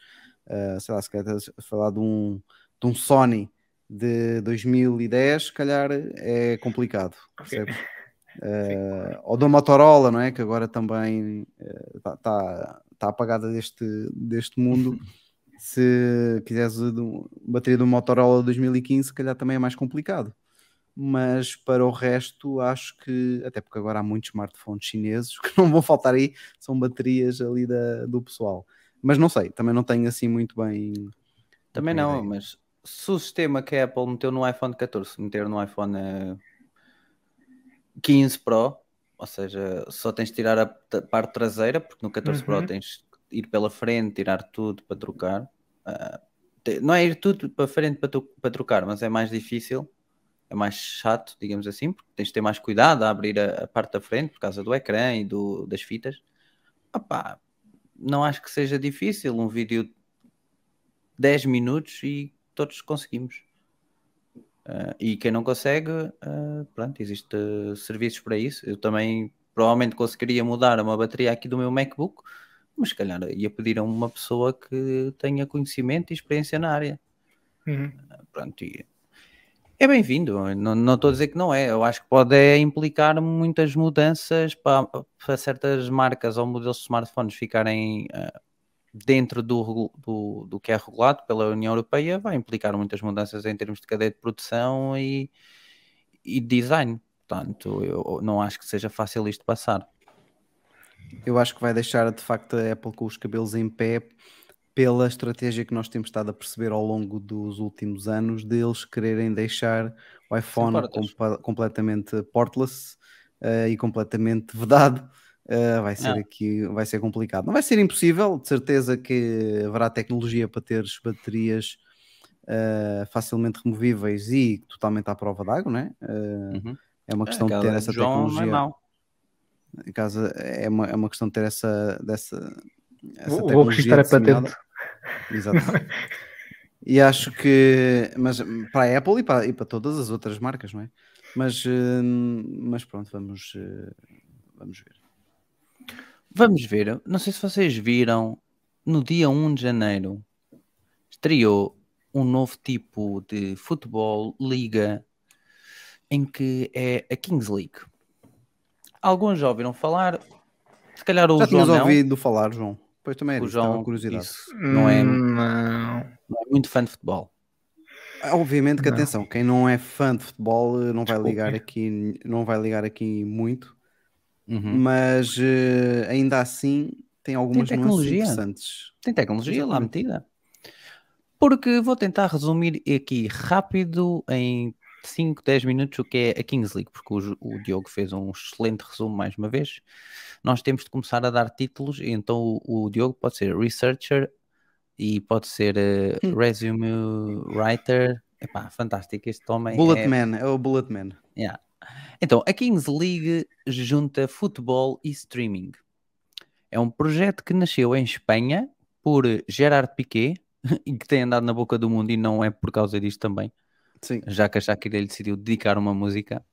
eh, sei lá, se calhar falar de um, de um Sony de 2010, se calhar é complicado, percebes? Eh, ou da Motorola, não é? Que agora também está tá, tá apagada deste, deste mundo. Se quiseres bateria do Motorola 2015, se calhar também é mais complicado. Mas para o resto, acho que, até porque agora há muitos smartphones chineses que não vão faltar aí, são baterias ali da, do pessoal. Mas não sei, também não tenho assim muito bem. Também não, ideia. mas se o sistema que a Apple meteu no iPhone 14 meter no iPhone eh, 15 Pro, ou seja, só tens de tirar a parte traseira, porque no 14 Pro Uhum. tens de ir pela frente, tirar tudo para trocar. Te- não é ir tudo para frente para, tu- para trocar, mas é mais difícil, é mais chato, digamos assim, porque tens de ter mais cuidado a abrir a, a parte da frente por causa do ecrã e do, das fitas. Opá, não acho que seja difícil um vídeo 10 minutos e todos conseguimos. Ah, e quem não consegue, ah, pronto, existe ah, serviços para isso. Eu também provavelmente conseguiria mudar uma bateria aqui do meu MacBook, mas se calhar ia pedir a uma pessoa que tenha conhecimento e experiência na área. Uhum. Pronto, e é bem-vindo. Não, estou a dizer que não é. Eu acho que pode é implicar muitas mudanças para, certas marcas ou modelos de smartphones ficarem ah, dentro do, do, do que é regulado pela União Europeia. Vai implicar muitas mudanças em termos de cadeia de produção e, e design. Portanto, eu não acho que seja fácil isto passar. Eu acho que vai deixar de facto a Apple com os cabelos em pé pela estratégia que nós temos estado a perceber ao longo dos últimos anos deles quererem deixar o iPhone compa- completamente portless eh, e completamente vedado. Eh, vai ser Ah. aqui, vai ser complicado. Não vai ser impossível, de certeza que haverá tecnologia para teres baterias eh, facilmente removíveis e totalmente à prova d'água, não é? Uhum. é uma questão de Aquela ter essa João não é tecnologia mau. em casa é uma, é uma questão de ter essa, dessa, essa Vou, registrar a patente. Exatamente. e acho que, mas hum, para a Apple e para, e para todas as outras marcas, não é? Mas, hum, mas pronto, vamos, eh, vamos ver. Vamos ver. Não sei se vocês viram, no dia 1 de janeiro estreou um novo tipo de futebol, liga, em que é a Kings League. Alguns já ouviram falar, se calhar o Já João tinhas não. ouvido falar, João? Pois também era O isso, João curiosidade. disse, não, é, Hum, não Não. é muito fã de futebol. Ah, Obviamente que Não. atenção, quem não é fã de futebol eh, não vai ligar aqui, não vai ligar aqui muito, Uhum. mas eh, ainda assim tem algumas nuances tecnologia. interessantes. Tem tecnologia lá Exatamente. metida. Porque vou tentar resumir aqui rápido em 5, 10 minutos o que é a Kings League, porque o, o Diogo fez um excelente resumo mais uma vez. Nós temos de começar a dar títulos, e então o, o Diogo pode ser researcher e pode ser Hum. resume writer. Epá, fantástico, este homem é, Bulletman, é o Bulletman. Yeah. Então, a Kings League junta futebol e streaming. É um projeto que nasceu em Espanha por Gerard Piqué e que tem andado na boca do mundo e não é por causa disto também, Sim. já que a Shakira lhe decidiu dedicar uma música.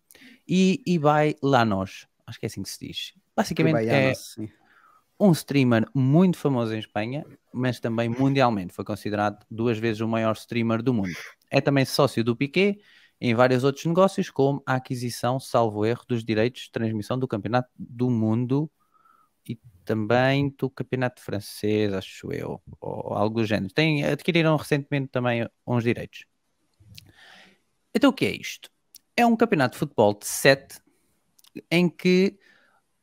E Ibai Lanos, acho que é assim que se diz. Basicamente é sim. um streamer muito famoso em Espanha, mas também mundialmente. Foi considerado duas vezes o maior streamer do mundo. É também sócio do Piquet em vários outros negócios, como a aquisição, salvo erro, dos direitos de transmissão do Campeonato do Mundo e também do Campeonato Francês, acho eu, ou algo do género. Tem, adquiriram recentemente também uns direitos. Então o que é isto? É um campeonato de futebol de 7 em que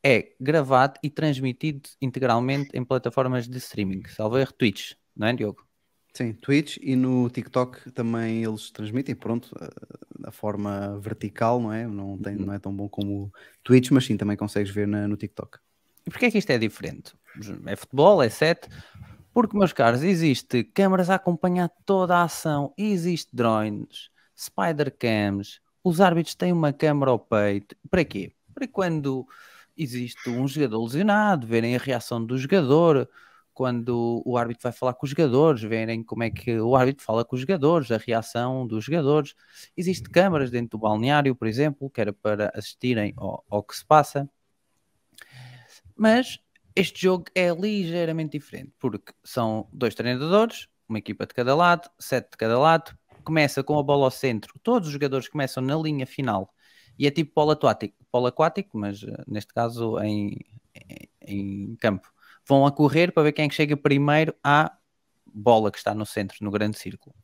é gravado e transmitido integralmente em plataformas de streaming, salvo erro Twitch, não é, Diogo? Sim, Twitch e no TikTok também eles transmitem, pronto, eh, da forma vertical, não é? Não, tem, não é tão bom como o Twitch, mas sim, também consegues ver na- no TikTok. E porquê é que isto é diferente? É futebol, é set? Porque, meus caros, existe câmaras a acompanhar toda a ação, existe drones, spider cams, os árbitros têm uma câmara ao peito. Para quê? Para quando existe um jogador lesionado, verem a reação do jogador, quando o árbitro vai falar com os jogadores, verem como é que o árbitro fala com os jogadores, a reação dos jogadores. Existe câmaras dentro do balneário, por exemplo, que era para assistirem ao, ao que se passa. Mas este jogo é ligeiramente diferente, porque são dois treinadores, uma equipa de cada lado, sete de cada lado, começa com a bola ao centro, todos os jogadores começam na linha final, e é tipo polo aquático, polo aquático mas uh, neste caso em, em, em campo. Vão a correr para ver quem é que chega primeiro à bola que está no centro, no grande círculo.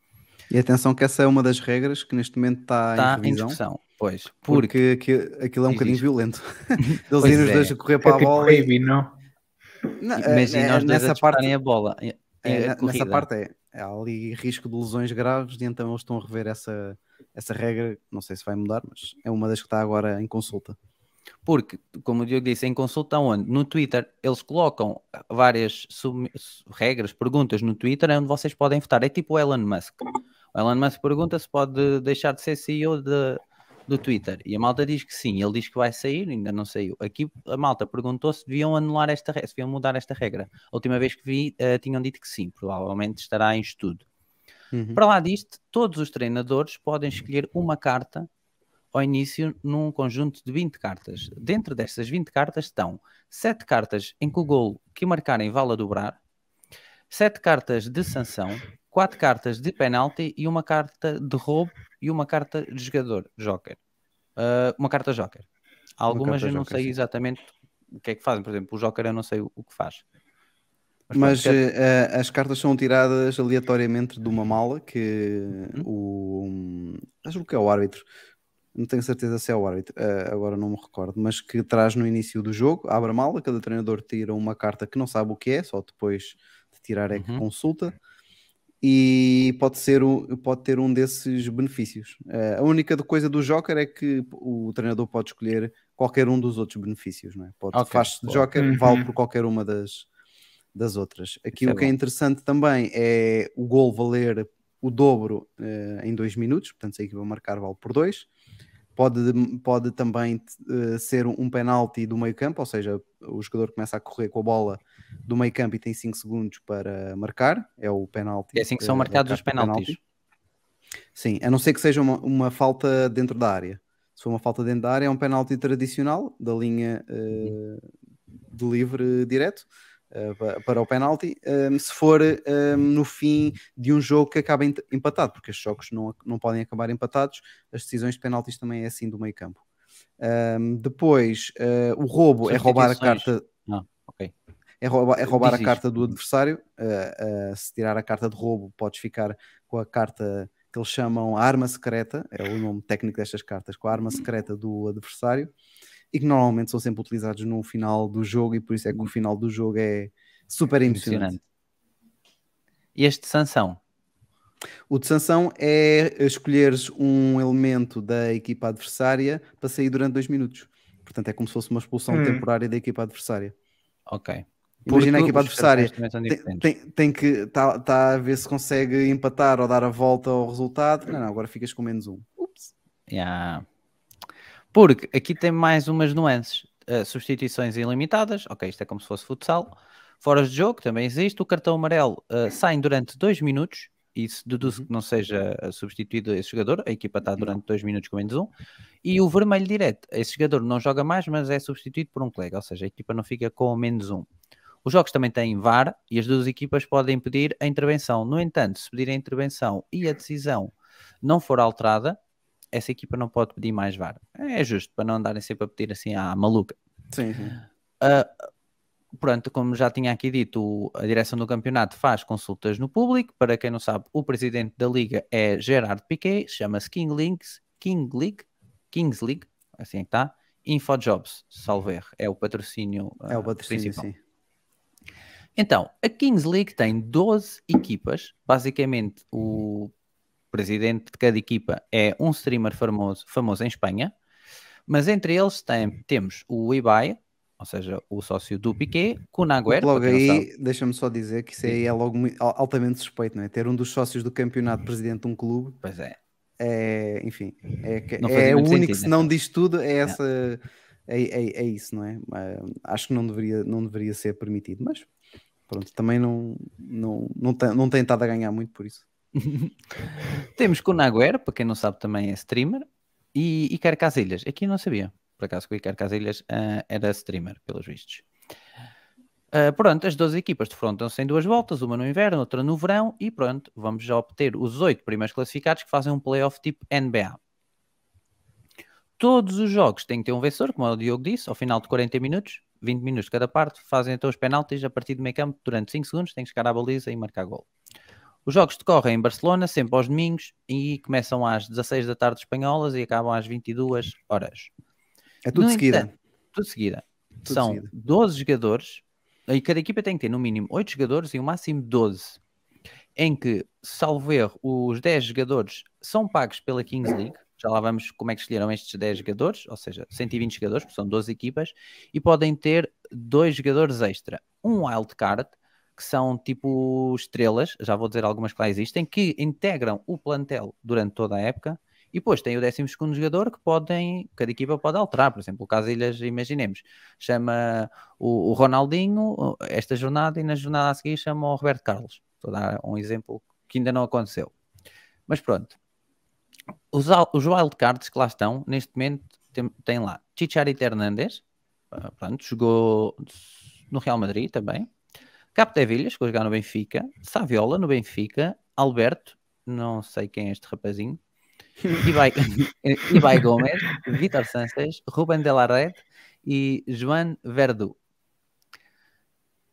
E atenção que essa é uma das regras que neste momento está, Está em em revisão. discussão. Pois, porque, Porque, aqui- aquilo é um bocadinho violento. Eles Pois irem os é. dois a correr É para a tipo bola. e- Baby, não? Não, é- imagina é- os dois a nessa disputarem parte, a bola. É, é, é na- nessa parte é, há ali risco de lesões graves e então eles estão a rever essa, essa regra. Não sei se vai mudar, mas é uma das que está agora em consulta. Porque, como o Diogo disse, em consulta onde? No Twitter, eles colocam várias sub- regras, perguntas no Twitter, é onde vocês podem votar. É tipo o Elon Musk. O Elon Musk pergunta se pode deixar de ser CEO de- do Twitter. E a malta diz que sim. Ele diz que vai sair, ainda não saiu. Aqui a malta perguntou se deviam anular esta regra, se deviam mudar esta regra. A última vez que vi, eh, tinham dito que sim. Provavelmente estará em estudo. Uhum. Para lá disto, todos os treinadores podem escolher uma carta ao início num conjunto de 20 cartas. Dentro destas 20 cartas estão 7 cartas em que o gol que marcarem vale a dobrar, 7 cartas de sanção, 4 cartas de penalti e uma carta de roubo e uma carta de jogador, joker. Ah, uma carta joker. Algumas carta eu não joker, sei sim. exatamente o que é que fazem. Por exemplo, o joker eu não sei o o que faz. Mas eh, eh, as cartas são tiradas aleatoriamente de uma mala que o. Acho que é o árbitro. Não tenho certeza se é o árbitro, eh, agora não me recordo, mas que traz no início do jogo, abre a mala, cada treinador tira uma carta que não sabe o que é, só depois de tirar é que Uhum. consulta, e pode, ser o, pode ter um desses benefícios. Eh, a única de- coisa do Joker é que o treinador pode escolher qualquer um dos outros benefícios, não é? Pode, Ok, faz boa. Joker, Uhum. vale por qualquer uma das, das outras. Aqui Isso o é que é bom. interessante também é o gol valer o dobro eh, em dois minutos, portanto, se a equipa marcar, vale por dois. Pode, pode também eh, ser um, um penalti do meio campo, ou seja, o jogador começa a correr com a bola do meio campo e tem 5 segundos para marcar, é o penalti. É assim que são eh, marcados os penaltis. penalti. Sim, a não ser que seja uma, uma falta dentro da área. Se for uma falta dentro da área, é um penalti tradicional da linha eh, de livre direto para o penalti. Um, se for um, no fim de um jogo que acaba empatado, porque estes jogos não, não podem acabar empatados, as decisões de penaltis também é assim do meio campo. Um, depois, eh, o roubo é roubar a carta Ah, ok. é roubar, é roubar a carta do adversário. uh, uh, se tirar a carta de roubo, podes ficar com a carta que eles chamam a arma secreta, é o nome técnico destas cartas, com a arma secreta do adversário, e que normalmente são sempre utilizados no final do jogo, e por isso é que o final do jogo é super emocionante. E este de sanção? O de sanção é escolheres um elemento da equipa adversária para sair durante dois minutos. Portanto, é como se fosse uma expulsão Hum. temporária da equipa adversária. Ok. Imagina a equipa adversária tem, tem, tem que estar tá a ver se consegue empatar ou dar a volta ao resultado. Não, não, agora ficas com menos um. Ups. Yeah. Porque aqui tem mais umas nuances. Uh, substituições ilimitadas, ok, isto é como se fosse futsal. Fora de jogo também existe. O cartão amarelo uh, sai durante dois minutos. E se deduz que não seja uh, substituído esse jogador, a equipa está durante dois minutos com menos um. E o vermelho direto, esse jogador não joga mais, mas é substituído por um colega, ou seja, a equipa não fica com menos um. Os jogos também têm VAR e as duas equipas podem pedir a intervenção. No entanto, se pedir a intervenção e a decisão não for alterada, essa equipa não pode pedir mais VAR. É justo, para não andarem sempre a pedir assim à maluca. Sim, sim. Uh, pronto, como já tinha aqui dito, a direção do campeonato faz consultas no público. Para quem não sabe, o presidente da liga é Gerard Piquet, chama-se King Leagues, King League, Kings League, assim é que está. InfoJobs, salvo erro, é o patrocínio, É o uh, patrocínio, principal. sim. Então, a Kings League tem 12 equipas. Basicamente, o presidente de cada equipa é um streamer famoso, famoso em Espanha. Mas entre eles tem- temos o Ibai, ou seja, o sócio do Piquet, Kunagüero, Logo para quem não sabe. aí, deixa-me só dizer que isso aí é logo altamente suspeito, não é? Ter um dos sócios do campeonato presidente de um clube Pois é. é, enfim, é, que- é o único sentido, se não né? diz tudo, é essa. É, é, é isso, não é? Ah, acho que não deveria, não deveria ser permitido, mas pronto, também não, não, não, tem, não tem estado a ganhar muito por isso. Temos Kunagüero, para quem não sabe também é streamer, e Iker Casillas. Aqui eu não sabia, por acaso que o Iker Casillas ah, era streamer, pelos vistos. Ah, pronto, as 12 equipas defrontam-se em duas voltas, uma no inverno, outra no verão, e pronto, vamos já obter os oito primeiros classificados que fazem um playoff tipo NBA. Todos os jogos têm que ter um vencedor, como o Diogo disse, ao final de 40 minutos, 20 minutos cada parte, fazem então os penaltis a partir do meio campo durante 5 segundos, tem que chegar à baliza e marcar gol. Os jogos decorrem em Barcelona, sempre aos domingos, e começam às 16 da tarde espanholas e acabam às 22 horas. É tudo No de seguida. entanto, tudo seguida. Tudo São seguida. 12 jogadores, e cada equipa tem que ter no mínimo 8 jogadores e o máximo 12. Em que, salvo erro, os 10 jogadores são pagos pela Kings League. Já lá vamos como é que escolheram estes 10 jogadores, ou seja, 120 jogadores, porque são 12 equipas, e podem ter dois jogadores extra. Um wildcard, que são tipo estrelas, já vou dizer algumas que lá existem, que integram o plantel durante toda a época, e depois tem o 12 jogador que podem, cada equipa pode alterar. Por exemplo, o Casilhas, imaginemos, chama o, o Ronaldinho esta jornada e na jornada a seguir chama o Roberto Carlos. Estou a dar um exemplo que ainda não aconteceu. Mas pronto. Os, os wildcards que lá estão, neste momento, tem, tem lá Chicharito Hernández, ah, pronto, jogou no Real Madrid também. Capdevilhas, que jogar no Benfica. Saviola no Benfica. Alberto, não sei quem é este rapazinho. Ibai, Ibai Gomes, Vitor Sánchez, Ruben de la Red e Joan Verdu.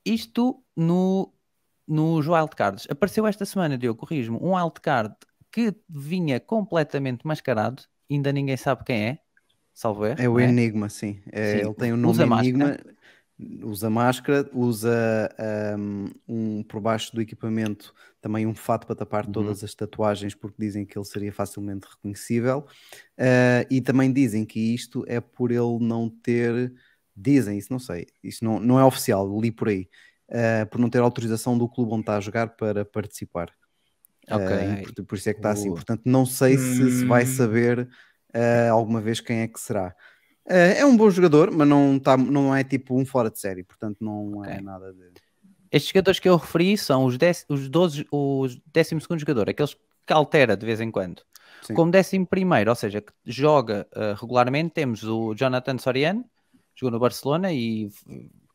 Isto no, nos wildcards. Apareceu esta semana, Diogo, corrijo-me, um wildcard que vinha completamente mascarado, ainda ninguém sabe quem é, salvo erro. É o é? Enigma, sim. É, Sim. Ele tem o nome Usa máscara. Usa máscara, usa um, um, por baixo do equipamento também um fato para tapar Uhum. todas as tatuagens, porque dizem que ele seria facilmente reconhecível. Uh, e também dizem que isto é por ele não ter. Dizem, isso não sei, isso não, não é oficial, li por aí. uh, por não ter autorização do clube onde está a jogar para participar. Ok. Uh, por, por isso é que está assim. Portanto, não sei se se vai Hum. saber alguma vez quem é que será. Uh, é um bom jogador, mas não, tá, não é tipo um fora de série, portanto não é Ok. nada de. Estes jogadores que eu referi são os, 10, os 12, os 12 jogador, aqueles que altera de vez em quando. Sim. Como 11 primeiro, ou seja, que joga uh, regularmente, temos o Jonathan Soriano, jogou no Barcelona e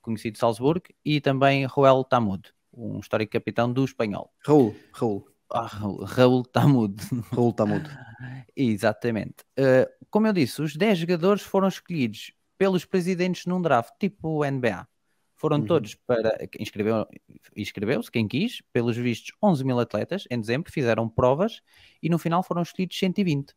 conhecido de Salzburgo, e também Joel Tamud, um histórico capitão do espanhol. Raul, Raul, Ah, Raul- Tamud. Raul está mudo. Exatamente. Uh, como eu disse, os 10 jogadores foram escolhidos pelos presidentes num draft, tipo o NBA. Foram Uhum. todos para. Inscreveu, inscreveu-se quem quis, pelos vistos 11 mil atletas em dezembro, fizeram provas e no final foram escolhidos 120.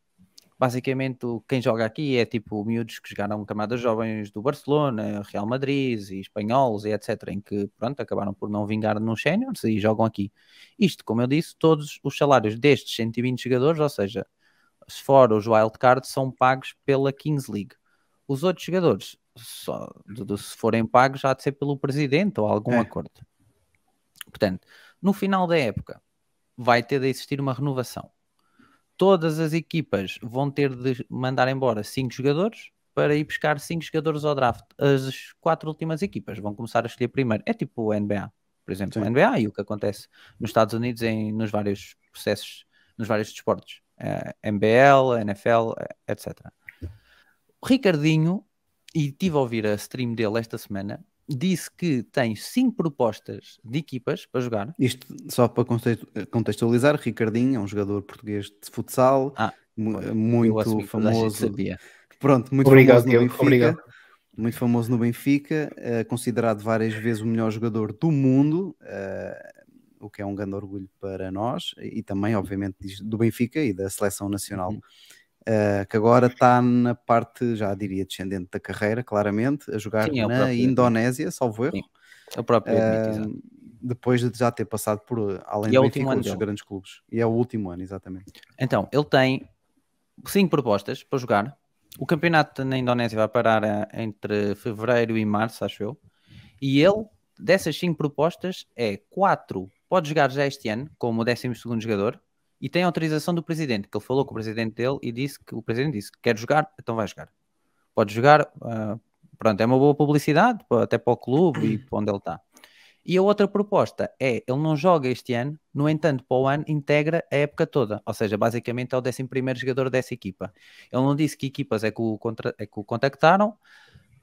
Basicamente, quem joga aqui é tipo miúdos que jogaram camadas jovens do Barcelona, Real Madrid e espanhóis e etc. Em que, pronto, acabaram por não vingar nos séniores e jogam aqui. Isto, como eu disse, todos os salários destes 120 jogadores, ou seja, se for os wildcards, são pagos pela Kings League. Os outros jogadores, só, se forem pagos, já há de ser pelo presidente ou algum É. acordo. Portanto, no final da época, vai ter de existir uma renovação. Todas as equipas vão ter de mandar embora 5 jogadores para ir buscar 5 jogadores ao draft. As quatro últimas equipas vão começar a escolher primeiro. É tipo o NBA, por exemplo, Sim. o NBA e o que acontece nos Estados Unidos em, nos vários processos, nos vários desportos. Eh, MBL, NFL, eh, etc. O Ricardinho, e estive a ouvir a stream dele esta semana, disse que tem 5 propostas de equipas para jogar. Isto só para conte- contextualizar, Ricardinho é um jogador português de futsal, Ah, muito famoso. sabia. Pronto, muito Obrigado, famoso no Benfica. obrigado. Muito famoso no Benfica, eh, considerado várias vezes o melhor jogador do mundo, eh, o que é um grande orgulho para nós e também, obviamente, do Benfica e da seleção nacional, Uhum. eh, que agora está na parte, já diria, descendente da carreira, claramente, a jogar Sim, é na próprio- Indonésia, salvo erro. Sim, O próprio eh, exato. depois de já ter passado por, além E é do o Benfica, último ano outros dele. grandes clubes. E é o último ano, exatamente. Então, ele tem cinco propostas para jogar. O campeonato na Indonésia vai parar eh, entre fevereiro e março, acho eu. E ele, dessas cinco propostas, é quatro pode jogar já este ano, como o 12 jogador, e tem autorização do presidente, que ele falou com o presidente dele e disse que o presidente disse: quer jogar, então vai jogar. Pode jogar, ah, pronto, é uma boa publicidade, até para o clube e para onde ele está. E a outra proposta é, ele não joga este ano, no entanto, para o ano integra a época toda, ou seja, basicamente é o 11 jogador dessa equipa. Ele não disse que equipas é que o, contra- é que o contactaram,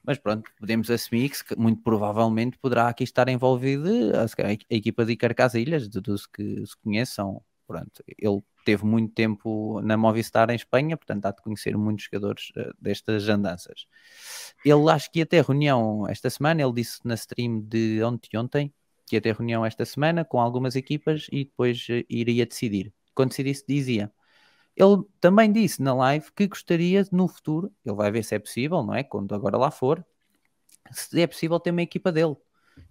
mas pronto, podemos assumir que muito provavelmente poderá aqui estar envolvido calhar, a equipa de Casilhas, de dos que se conheçam. Pronto, ele teve muito tempo na Movistar em Espanha, portanto há de conhecer muitos jogadores eh, destas andanças. Ele acho que ia ter reunião esta semana, ele disse na stream de ontem, ontem que ia ter reunião esta semana com algumas equipas e depois eh, iria decidir. Quando decidisse, dizia. Ele também disse na live que gostaria no futuro, ele vai ver se é possível, não é? Quando agora lá for, se é possível ter uma equipa dele.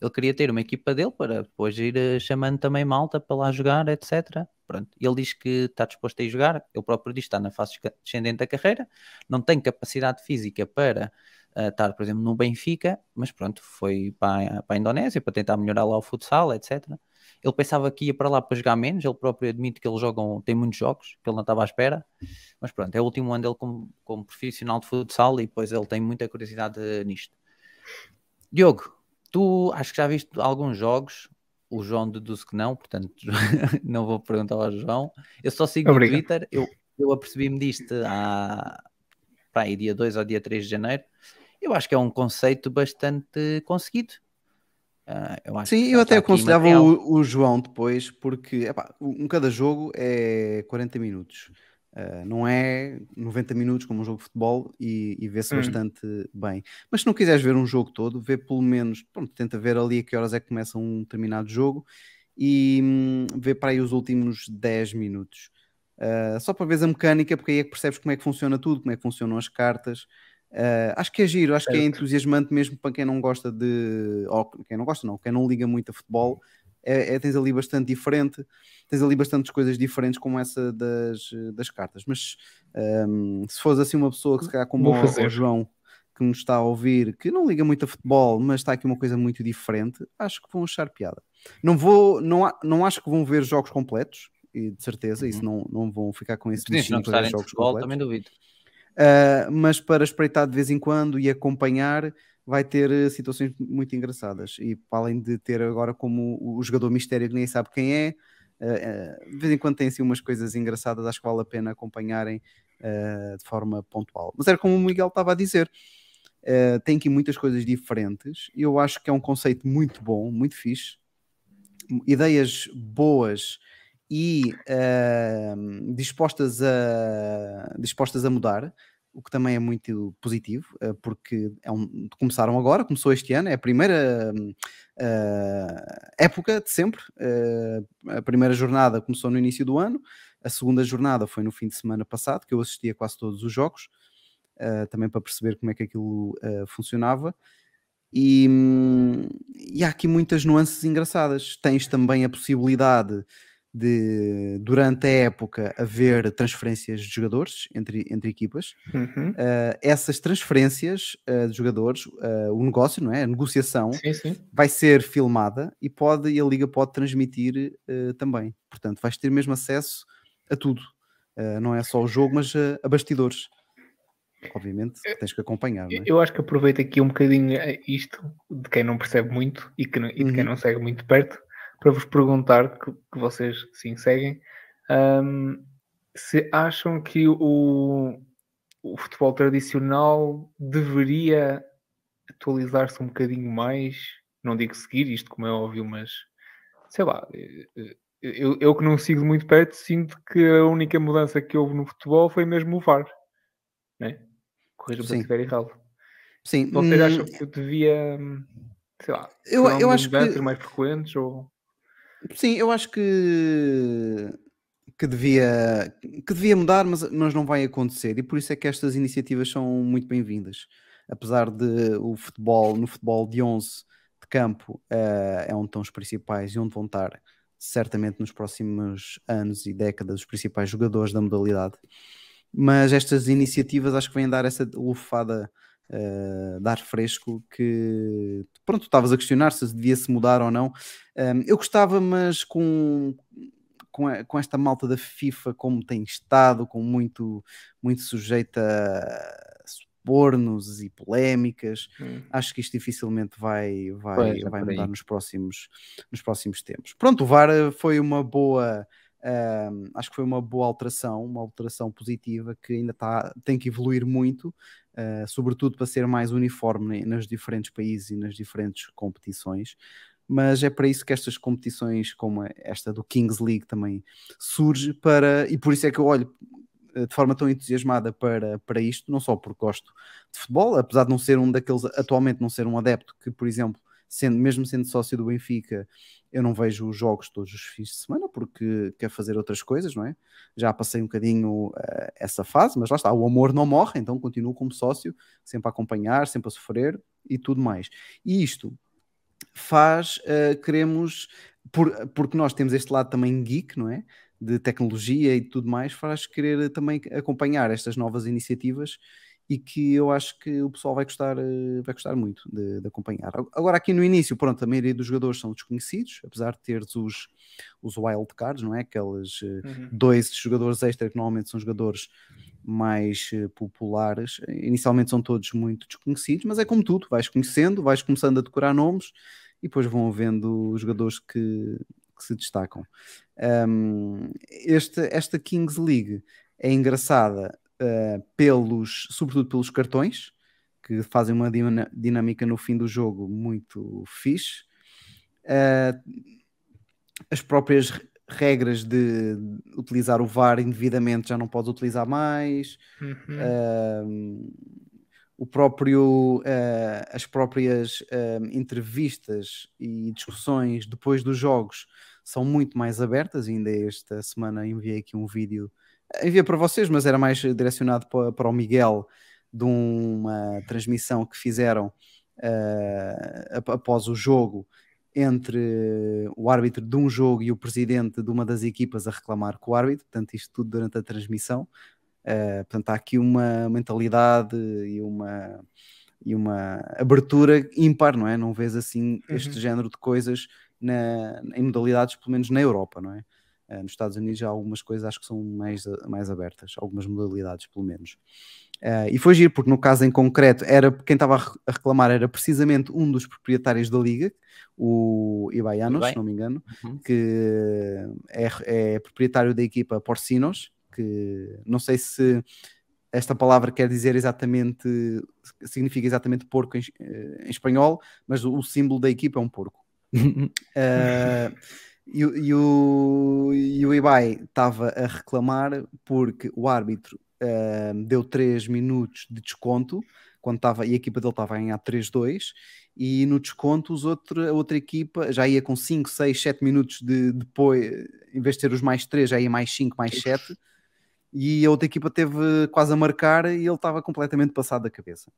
Ele queria ter uma equipa dele para depois ir eh, chamando também malta para lá jogar, etc. Pronto. Ele diz que está disposto a ir jogar, ele próprio diz que está na fase descendente da carreira, não tem capacidade física para uh, estar, por exemplo, no Benfica, mas pronto, foi para, para a Indonésia para tentar melhorar lá o futsal, etc. Ele pensava que ia para lá para jogar menos, ele próprio admite que ele joga, tem muitos jogos, que ele não estava à espera, mas pronto, é o último ano dele como, como profissional de futsal e depois ele tem muita curiosidade nisto. Diogo, tu acho que já viste alguns jogos, o João deduz que não, portanto não vou perguntar ao João. Eu só sigo Obrigado. no Twitter, eu, eu apercebi-me disto há para aí, dia 2 ou dia 3 de janeiro. Eu acho que é um conceito bastante conseguido. Uh, Sim, eu até aconselhava o, o, João depois, porque epá, um cada jogo é 40 minutos. Uh, não é 90 minutos como um jogo de futebol e, e vê-se hum. bastante bem. Mas se não quiseres ver um jogo todo, vê pelo menos, pronto, tenta ver ali a que horas é que começa um determinado jogo e hum, vê para aí os últimos 10 minutos. Uh, só para ver a mecânica, porque aí é que percebes como é que funciona tudo, como é que funcionam as cartas. Uh, acho que é giro, acho certo. que é entusiasmante mesmo para quem não gosta de. Ou quem não gosta, não, quem não liga muito a futebol. É, é, tens ali bastante diferente, tens ali bastantes coisas diferentes como essa das, das cartas. Mas um, se fores assim uma pessoa que se calhar como o, o João que nos está a ouvir, que não liga muito a futebol, mas está aqui uma coisa muito diferente, acho que vão achar piada. Não vou, não, não acho que vão ver jogos completos, e de certeza, uhum. isso não, não vão ficar com esse bichinho para ver jogos futebol, completos. Também duvido. Uh, mas para espreitar de vez em quando e acompanhar, vai ter eh, situações muito engraçadas. E para além de ter agora como o jogador mistério que nem sabe quem é, uh, uh, de vez em quando tem assim umas coisas engraçadas, acho que vale a pena acompanharem de forma pontual. Mas era como o Miguel estava a dizer. tem aqui muitas coisas diferentes. Eu acho que é um conceito muito bom, muito fixe. Ideias boas e uh, dispostas, a, dispostas a mudar, o que também é muito positivo, uh, porque é um, começaram agora, começou este ano, é a primeira uh, época de sempre. a primeira jornada começou no início do ano, a segunda jornada foi no fim de semana passado, que eu assisti a quase todos os jogos, também para perceber como é que aquilo funcionava. E, e há aqui muitas nuances engraçadas. Tens também a possibilidade de durante a época haver transferências de jogadores entre, entre equipas. Uhum. Uh, essas transferências uh, de jogadores, uh, o negócio, não é? A negociação sim, sim. vai ser filmada e pode e a liga pode transmitir também. Portanto, vais ter mesmo acesso a tudo. não é só o jogo, mas a bastidores. Obviamente tens que acompanhar. É? Eu acho que aproveito aqui um bocadinho isto de quem não percebe muito e, que e de quem uhum. não segue muito perto para vos perguntar, que, que vocês sim seguem, um, se acham que o, o futebol tradicional deveria atualizar-se um bocadinho mais. Não digo seguir isto, como é óbvio, mas sei lá. Eh, eh, eu, eu que não sigo muito perto, sinto que a única mudança que houve no futebol foi mesmo o VAR. Né? Corrija-me se estiver errado. Sim. Vocês hum... acham que devia, sei lá, eu, eu acho que mais frequentes ou Sim, eu acho que que devia, que devia mudar, mas, mas não vai acontecer, e por isso é que estas iniciativas são muito bem-vindas. Apesar de o futebol, no futebol de 11 de campo, uh, é onde estão os principais e onde vão estar certamente nos próximos anos e décadas os principais jogadores da modalidade. Mas estas iniciativas acho que vêm dar essa lufada uh, de ar fresco que pronto, estavas a questionar se devia se mudar ou não. Um, eu gostava, mas com, com, a, com, esta malta da FIFA como tem estado, com muito, muito sujeita a subornos e polémicas, hum. acho que isto dificilmente vai, vai, pois, é vai mudar nos próximos, nos próximos tempos. Pronto, o VAR foi uma boa. Um, acho que foi uma boa alteração, uma alteração positiva que ainda tá, tem que evoluir muito, uh, sobretudo para ser mais uniforme nos diferentes países e nas diferentes competições. Mas é para isso que estas competições, como esta do Kings League, também surge para, e por isso é que eu olho eh, de forma tão entusiasmada para, para isto, não só porque gosto de futebol, apesar de não ser um daqueles, atualmente não ser um adepto que, por exemplo, sendo, mesmo sendo sócio do Benfica, eu não vejo os jogos todos os fins de semana porque quer fazer outras coisas, não é? Já passei um bocadinho uh, essa fase, mas lá está, o amor não morre, então continuo como sócio, sempre a acompanhar, sempre a sofrer e tudo mais. E isto faz, uh, queremos, por, porque nós temos este lado também geek, não é? De tecnologia e tudo mais, faz querer também acompanhar estas novas iniciativas e que eu acho que o pessoal vai gostar, eh, vai gostar muito de, de, acompanhar. Agora, aqui no início, pronto, a maioria dos jogadores são desconhecidos, apesar de teres os, os wildcards, não é? Aqueles eh, uhum. dois jogadores extra que normalmente são jogadores mais uh, populares. Inicialmente são todos muito desconhecidos, mas é como tudo, vais conhecendo, vais começando a decorar nomes e depois vão vendo os jogadores que, que se destacam. Um, este, esta Kings League é engraçada uh, pelos, sobretudo pelos cartões, que fazem uma dinâmica no fim do jogo muito fixe. Uh, as próprias regras de utilizar o VAR indevidamente já não podes utilizar mais. Uhum. Uh, o próprio, uh, as próprias uh, entrevistas e discussões depois dos jogos são muito mais abertas. Ainda esta semana enviei aqui um vídeo envia para vocês, mas era mais direcionado para, para o Miguel de uma transmissão que fizeram uh, após o jogo entre o árbitro de um jogo e o presidente de uma das equipas a reclamar com o árbitro, portanto, isto tudo durante a transmissão. Uh, portanto, há aqui uma mentalidade e uma, e uma abertura ímpar, não é? Não vês assim este uhum. género de coisas na, em modalidades, pelo menos na Europa, não é? Uh, nos Estados Unidos já algumas coisas acho que são mais, mais abertas, algumas modalidades pelo menos. Uh, e foi giro, porque no caso em concreto, era quem estava a reclamar era precisamente um dos proprietários da liga, o Ibaianos, se não me engano, uhum. que é, é, proprietário da equipa Porcinos, que não sei se esta palavra quer dizer exatamente, significa exatamente porco em, eh, em espanhol, mas o, o, símbolo da equipa é um porco. uh, E, e, o, e o Ibai estava a reclamar porque o árbitro uh, deu 3 minutos de desconto quando estava, e a equipa dele estava a ganhar 3-2 e no desconto os outro, a outra equipa já ia com 5, 6, 7 minutos de depois, em vez de ter os mais 3, já ia mais 5, mais 7 e a outra equipa teve quase a marcar e ele estava completamente passado da cabeça.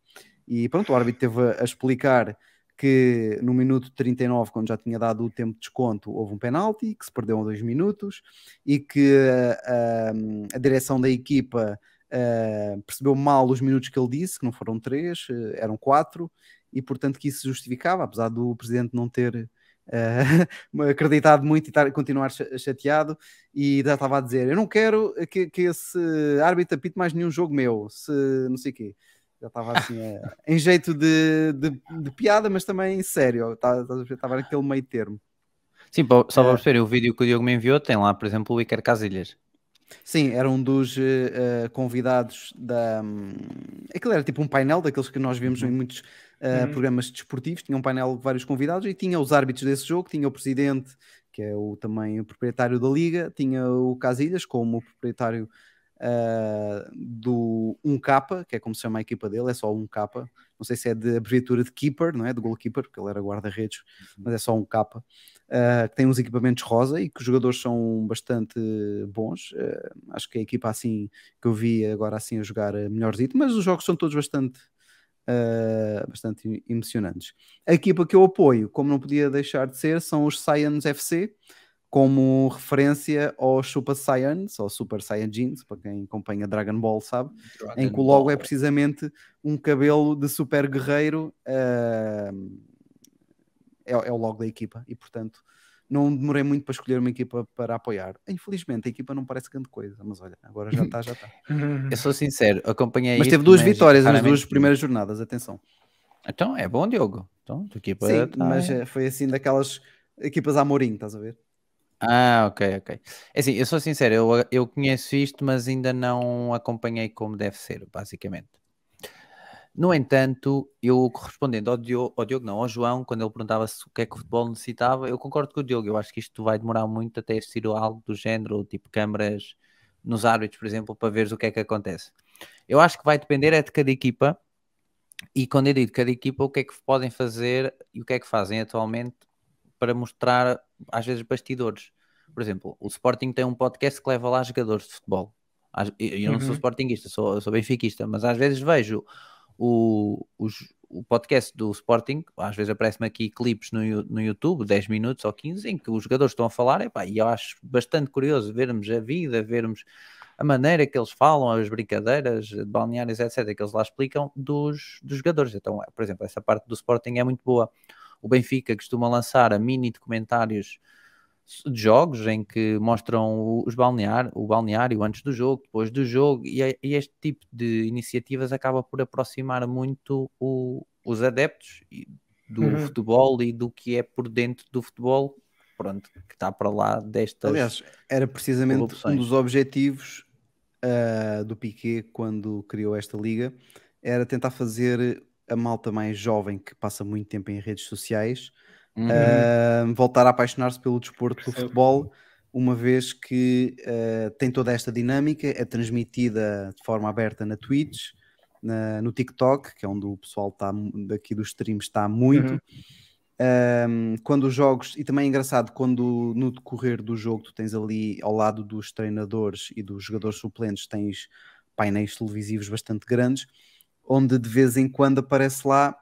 E pronto, o árbitro teve a, a explicar que no minuto 39, quando já tinha dado o tempo de desconto, houve um penalti que se perdeu a dois minutos e que uh, a direção da equipa uh, percebeu mal os minutos que ele disse, que não foram três, eram quatro, e portanto que isso justificava, apesar do presidente não ter acreditado muito e estar, continuar chateado, e já estava a dizer: Eu não quero que, que esse árbitro apite mais nenhum jogo meu, se não sei o quê já estava assim é, em jeito de, de, de, piada, mas também sério, estava tá, naquele meio termo. Sim, só para perceber, o vídeo que o Diogo me enviou tem lá, por exemplo, o Iker Casilhas. Sim, era um dos uh, convidados da. Um, aquilo era tipo um painel daqueles que nós vimos uhum. em muitos uh, uhum. programas desportivos. Tinha um painel de vários convidados e tinha os árbitros desse jogo, tinha o presidente, que é o, também o proprietário da liga, tinha o Casilhas como o proprietário uh, do 1K, que é como se chama a equipa dele, é só 1K. Não sei se é de abreviatura de keeper, não é? De goalkeeper, porque ele era guarda-redes, uhum. mas é só 1K. Uh, ah, que tem uns equipamentos rosa e que os jogadores são bastante bons. Uh, acho que a equipa assim que eu vi agora assim a jogar é melhorzito, mas os jogos são todos bastante bastante emocionantes. A equipa que eu apoio, como não podia deixar de ser, são os Science FC, como referência aos Super Saiyans ou Super Saiyajins, para quem acompanha Dragon Ball sabe, Dragon em que o logo Ball. é precisamente um cabelo de super guerreiro, uh, é, é, o logo da equipa e portanto não demorei muito para escolher uma equipa para apoiar. Infelizmente a equipa não parece grande coisa, mas olha, agora já está, já está. Eu sou sincero, acompanhei Mas teve duas vitórias nas duas primeiras jornadas, atenção. Então é bom, Diogo. Então, a equipa Sim, tá... mas eh, foi assim daquelas equipas a Mourinho, estás a ver? Ah, ok, ok. É assim, eu sou sincero, eu, eu conheço isto, mas ainda não acompanhei como deve ser, basicamente. No entanto, eu correspondendo ao Diogo, ao Diogo, não, ao João, quando ele perguntava se o que é que o futebol necessitava, eu concordo com o Diogo. Eu acho que isto vai demorar muito até existir algo do género, tipo câmaras nos árbitros, por exemplo, para ver o que é que acontece. Eu acho que vai depender é de cada equipa E quando eu digo cada equipa, o que é que podem fazer e o que é que fazem atualmente para mostrar, às vezes, bastidores. Por exemplo, o Sporting tem um podcast que leva lá jogadores de futebol. Eu não sou Uhum. sportinguista, sou, sou benfiquista, mas às vezes vejo o, os- o podcast do Sporting, às vezes aparece-me aqui clipes no, no YouTube, 10 minutos ou 15, em que os jogadores estão a falar, epá, e eu acho bastante curioso vermos a vida, vermos a maneira que eles falam, as brincadeiras de balneários, etc., que eles lá explicam dos, dos jogadores. Então, por exemplo, essa parte do Sporting é muito boa. O Benfica costuma lançar a mini documentários de jogos em que mostram o- os balnear, o balneário antes do jogo, depois do jogo, e, este tipo de iniciativas acaba por aproximar muito o- os adeptos do Uhum. futebol e do que é por dentro do futebol, pronto, que está para lá destas. Aliás, era precisamente um corrupções. dos objetivos ah, do Piquet quando criou esta liga, era tentar fazer a malta mais jovem que passa muito tempo em redes sociais Uhum. ah, voltar a apaixonar-se pelo desporto do futebol, uma vez que ah, tem toda esta dinâmica, é transmitida de forma aberta na Twitch, na- no TikTok, que é onde o pessoal está daqui dos streams está muito. Uhum. Um, quando os jogos, e também é engraçado, quando no decorrer do jogo tu tens ali ao lado dos treinadores e dos jogadores suplentes, tens painéis televisivos bastante grandes, onde de vez em quando aparece lá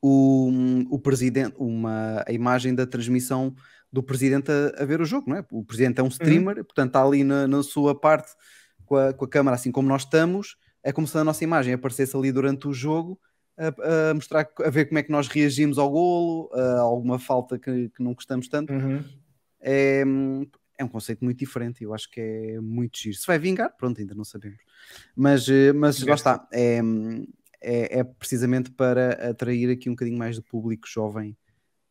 o, o presidente, uma, a imagem da transmissão do presidente a, a ver o jogo, não é? O presidente é um streamer, portanto está ali na, na sua parte com a, com a câmera, assim como nós estamos, é como se a nossa imagem aparecesse ali durante o jogo a, a mostrar, a ver como é que nós reagimos ao golo, a alguma falta que, que não gostamos tanto. Uhum. É, é um conceito muito diferente. Eu acho que é muito giro. Se vai vingar, pronto, ainda não sabemos. Mas, eh, mas lá está. É, é, é precisamente para atrair aqui um bocadinho mais de público jovem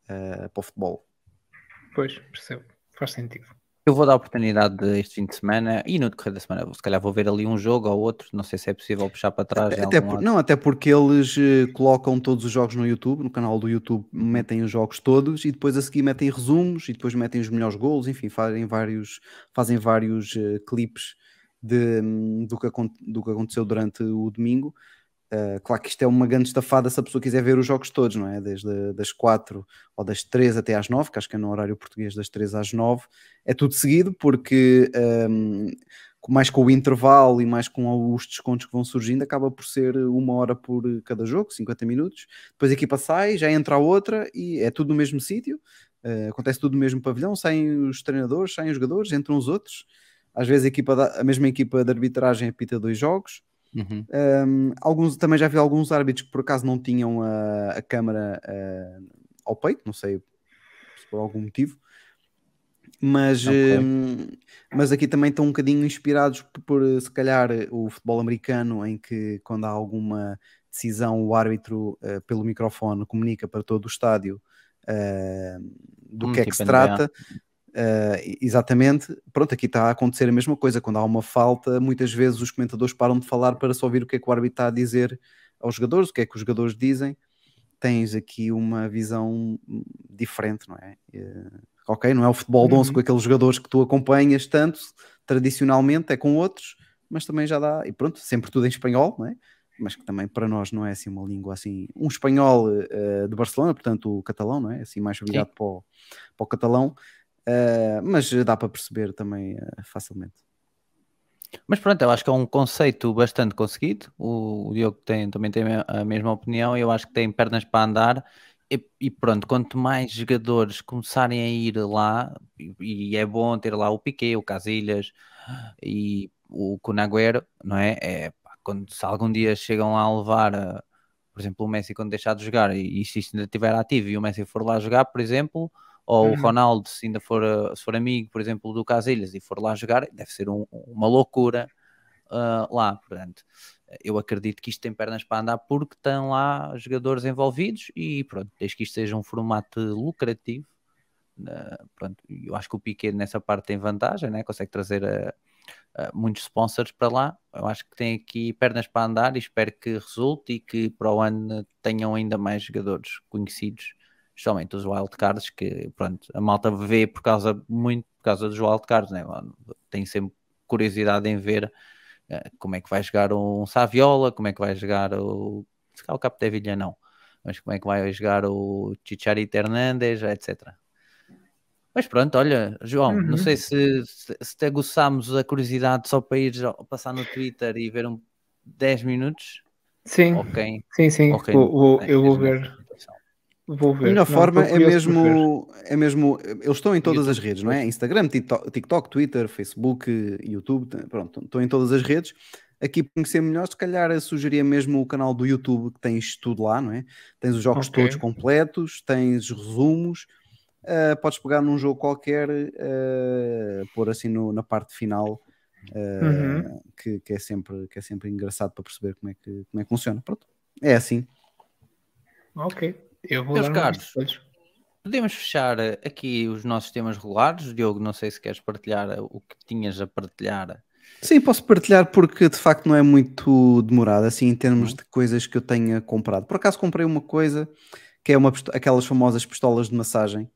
eh, para o futebol. Pois, percebo. Faz sentido. Eu vou dar a oportunidade de este fim de semana e no decorrer da semana, se calhar vou ver ali um jogo ou outro, não sei se é possível puxar para trás. Até por- não, até porque eles eh, colocam todos os jogos no YouTube, no canal do YouTube, metem os jogos todos e depois a seguir metem resumos e depois metem os melhores golos, enfim, fazem vários, fazem vários eh, clipes de, hum, do, que, do que aconteceu durante o domingo. Uh, claro que isto é uma grande estafada se a pessoa quiser ver os jogos todos, não é? Desde das 4 ou das 3 até às 9, que acho que é no horário português das 3 às 9, é tudo seguido, porque um, com- mais com o intervalo e mais com os descontos que vão surgindo, acaba por ser uma hora por cada jogo, 50 minutos. Depois a equipa sai, já entra a outra e é tudo no mesmo sítio, uh, acontece tudo no mesmo pavilhão, saem os treinadores, saem os jogadores, entram os outros. Às vezes a, equipa da- a mesma equipa de arbitragem apita dois jogos. Uhum. Um, alguns, também já vi alguns árbitros que por acaso não tinham a, a câmara uh, ao peito, não sei se por algum motivo, mas, Ok. um, mas aqui também estão um bocadinho inspirados por, por, se calhar o futebol americano, em que quando há alguma decisão, o árbitro uh, pelo microfone comunica para todo o estádio uh, do Hum, que é que tipo se NBA. Uh, exatamente, pronto, aqui está a acontecer a mesma coisa. Quando há uma falta, muitas vezes os comentadores param de falar para só ouvir o que é que o árbitro está a dizer aos jogadores, o que é que os jogadores dizem. Tens aqui uma visão diferente, não é? Uh, ok, não é o futebol de 11 Uhum. com aqueles jogadores que tu acompanhas tanto, tradicionalmente, é com outros, mas também já dá, e pronto, sempre tudo em espanhol, não é? Mas que também para nós não é assim uma língua assim, um espanhol uh, de Barcelona, portanto o catalão, não é? Assim mais virado para o, para o catalão, Uh, mas dá para perceber também uh, facilmente. Mas pronto, eu acho que é um conceito bastante conseguido. O, o Diogo tem, também tem a mesma opinião. Eu acho que tem pernas para andar. E, e pronto, quanto mais jogadores começarem a ir lá, e, e é bom ter lá o Piquet, o Casilhas e o Conagüero, não é? é pá, quando, se algum dia chegam lá a levar, a, por exemplo, o Messi quando deixar de jogar e, e se isto ainda estiver ativo e o Messi for lá jogar, por exemplo, ou Uhum. o Ronaldo, se ainda for, uh, se for amigo, por exemplo, do Casilhas e for lá jogar, deve ser um- uma loucura uh, lá. Portanto, eu acredito que isto tem pernas para andar porque estão lá jogadores envolvidos e pronto, desde que isto seja um formato lucrativo, uh, pronto, eu acho que o Piquet nessa parte tem vantagem, né? consegue trazer uh, uh, muitos sponsors para lá. Eu acho que tem aqui pernas para andar e espero que resulte e que para o ano tenham ainda mais jogadores conhecidos especialmente os wildcards, que pronto, a malta vê por causa, muito por causa dos wildcards, né? tem sempre curiosidade em ver uh, como é que vai jogar um Saviola, como é que vai jogar o, Se calhar o Capdeville não. Mas como é que vai jogar o Chicharito Hernandes, etc. Mas pronto, olha, João, Uhum. não sei se, se, se te aguçámos a curiosidade só para ir passar no Twitter e ver um 10 minutos. Sim, Ok. sim, sim. ok, Vou- vou- é eu vou ver. Vou ver. A melhor Não, forma é mesmo, é mesmo. Eles estão em todas as redes, não é? Instagram, TikTok, Twitter, Facebook, YouTube, pronto, estão em todas as redes. Aqui para conhecer melhor, se calhar sugeria mesmo o canal do YouTube, que tens tudo lá, não é? Tens os jogos Ok. todos completos, tens resumos, ah, podes pegar num jogo qualquer, ah, pôr assim no- na parte final, ah, Uhum. que, que é sempre, que é sempre engraçado para perceber como é que, como é que funciona. Pronto, é assim. Ok. Eu vou Meus caros. Podemos fechar eh, aqui os nossos temas regulares. Diogo, não sei se queres partilhar eh, o que tinhas a partilhar. Sim, posso partilhar porque de facto não é muito demorado, assim, em termos Uhum. de coisas que eu tenha comprado. Por acaso comprei uma coisa que é uma, aquelas famosas pistolas de massagem,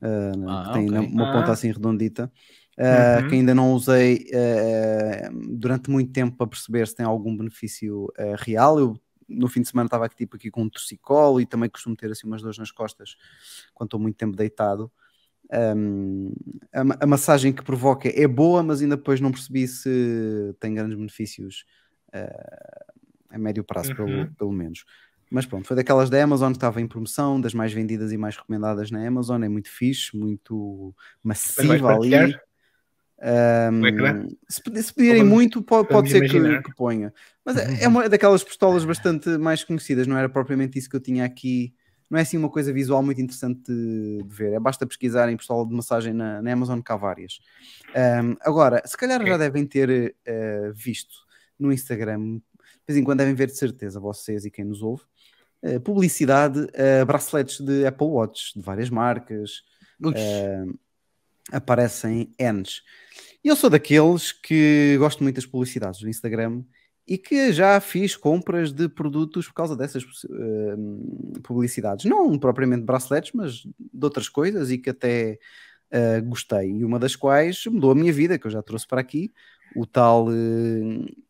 ah, Ah, que tem na- ok. uma ponta Ah. assim redondita, ah, Uhum. que ainda não usei ah, durante muito tempo para perceber se tem algum benefício real. Eu no fim de semana estava aqui, tipo, aqui com um torcicolo e também costumo ter assim umas dores nas costas quando estou muito tempo deitado. Um, a, a massagem que provoca é boa, mas ainda depois não percebi se tem grandes benefícios uh, a médio prazo, pelo, Uhum. pelo menos. Mas pronto, foi daquelas da Amazon que estava em promoção, das mais vendidas e mais recomendadas na Amazon. É muito fixe, muito massiva ali. Partilhar? Um, ecrã? se, se pedirem Vamos- muito, pode, pode ser que, que ponha. Mas é, é uma daquelas pistolas bastante mais conhecidas, não era propriamente isso que eu tinha aqui. Não é assim uma coisa visual muito interessante de, de ver. É basta pesquisar em pistola de massagem na, na Amazon que há várias. Um, agora, se calhar já Ok. devem ter eh, visto no Instagram, de vez em quando devem ver de certeza, vocês e quem nos ouve, eh, publicidade, eh, braceletes de Apple Watch, de várias marcas, Ux, Eh, aparecem Ns. E eu sou daqueles que gosto muito das publicidades do Instagram e que já fiz compras de produtos por causa dessas eh, publicidades. Não propriamente braceletes, mas de outras coisas e que até eh, gostei. E uma das quais mudou a minha vida, que eu já trouxe para aqui, o tal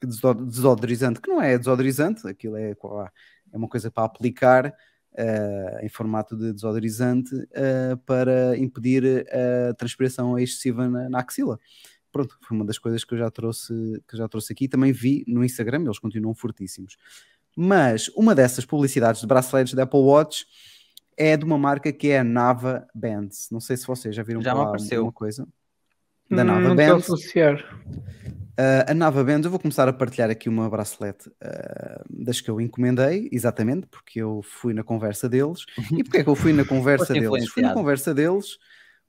deso- desodorizante, que não é desodorizante, aquilo é, é uma coisa para aplicar eh, em formato de desodorizante eh, para impedir a transpiração excessiva na, na axila. Pronto, foi uma das coisas que eu já trouxe, que já trouxe aqui. Também vi no Instagram, eles continuam fortíssimos. Mas uma dessas publicidades de braceletes da Apple Watch é de uma marca que é a Nava Bands. Não sei se vocês já viram Já falar apareceu. alguma coisa da Hum, Nava não estou a Bands. associar. Uh, a Nava Bands, eu vou começar a partilhar aqui uma bracelete uh, das que eu encomendei, exatamente, porque eu fui na conversa deles. E porquê é que eu fui na conversa deles? Fui na conversa deles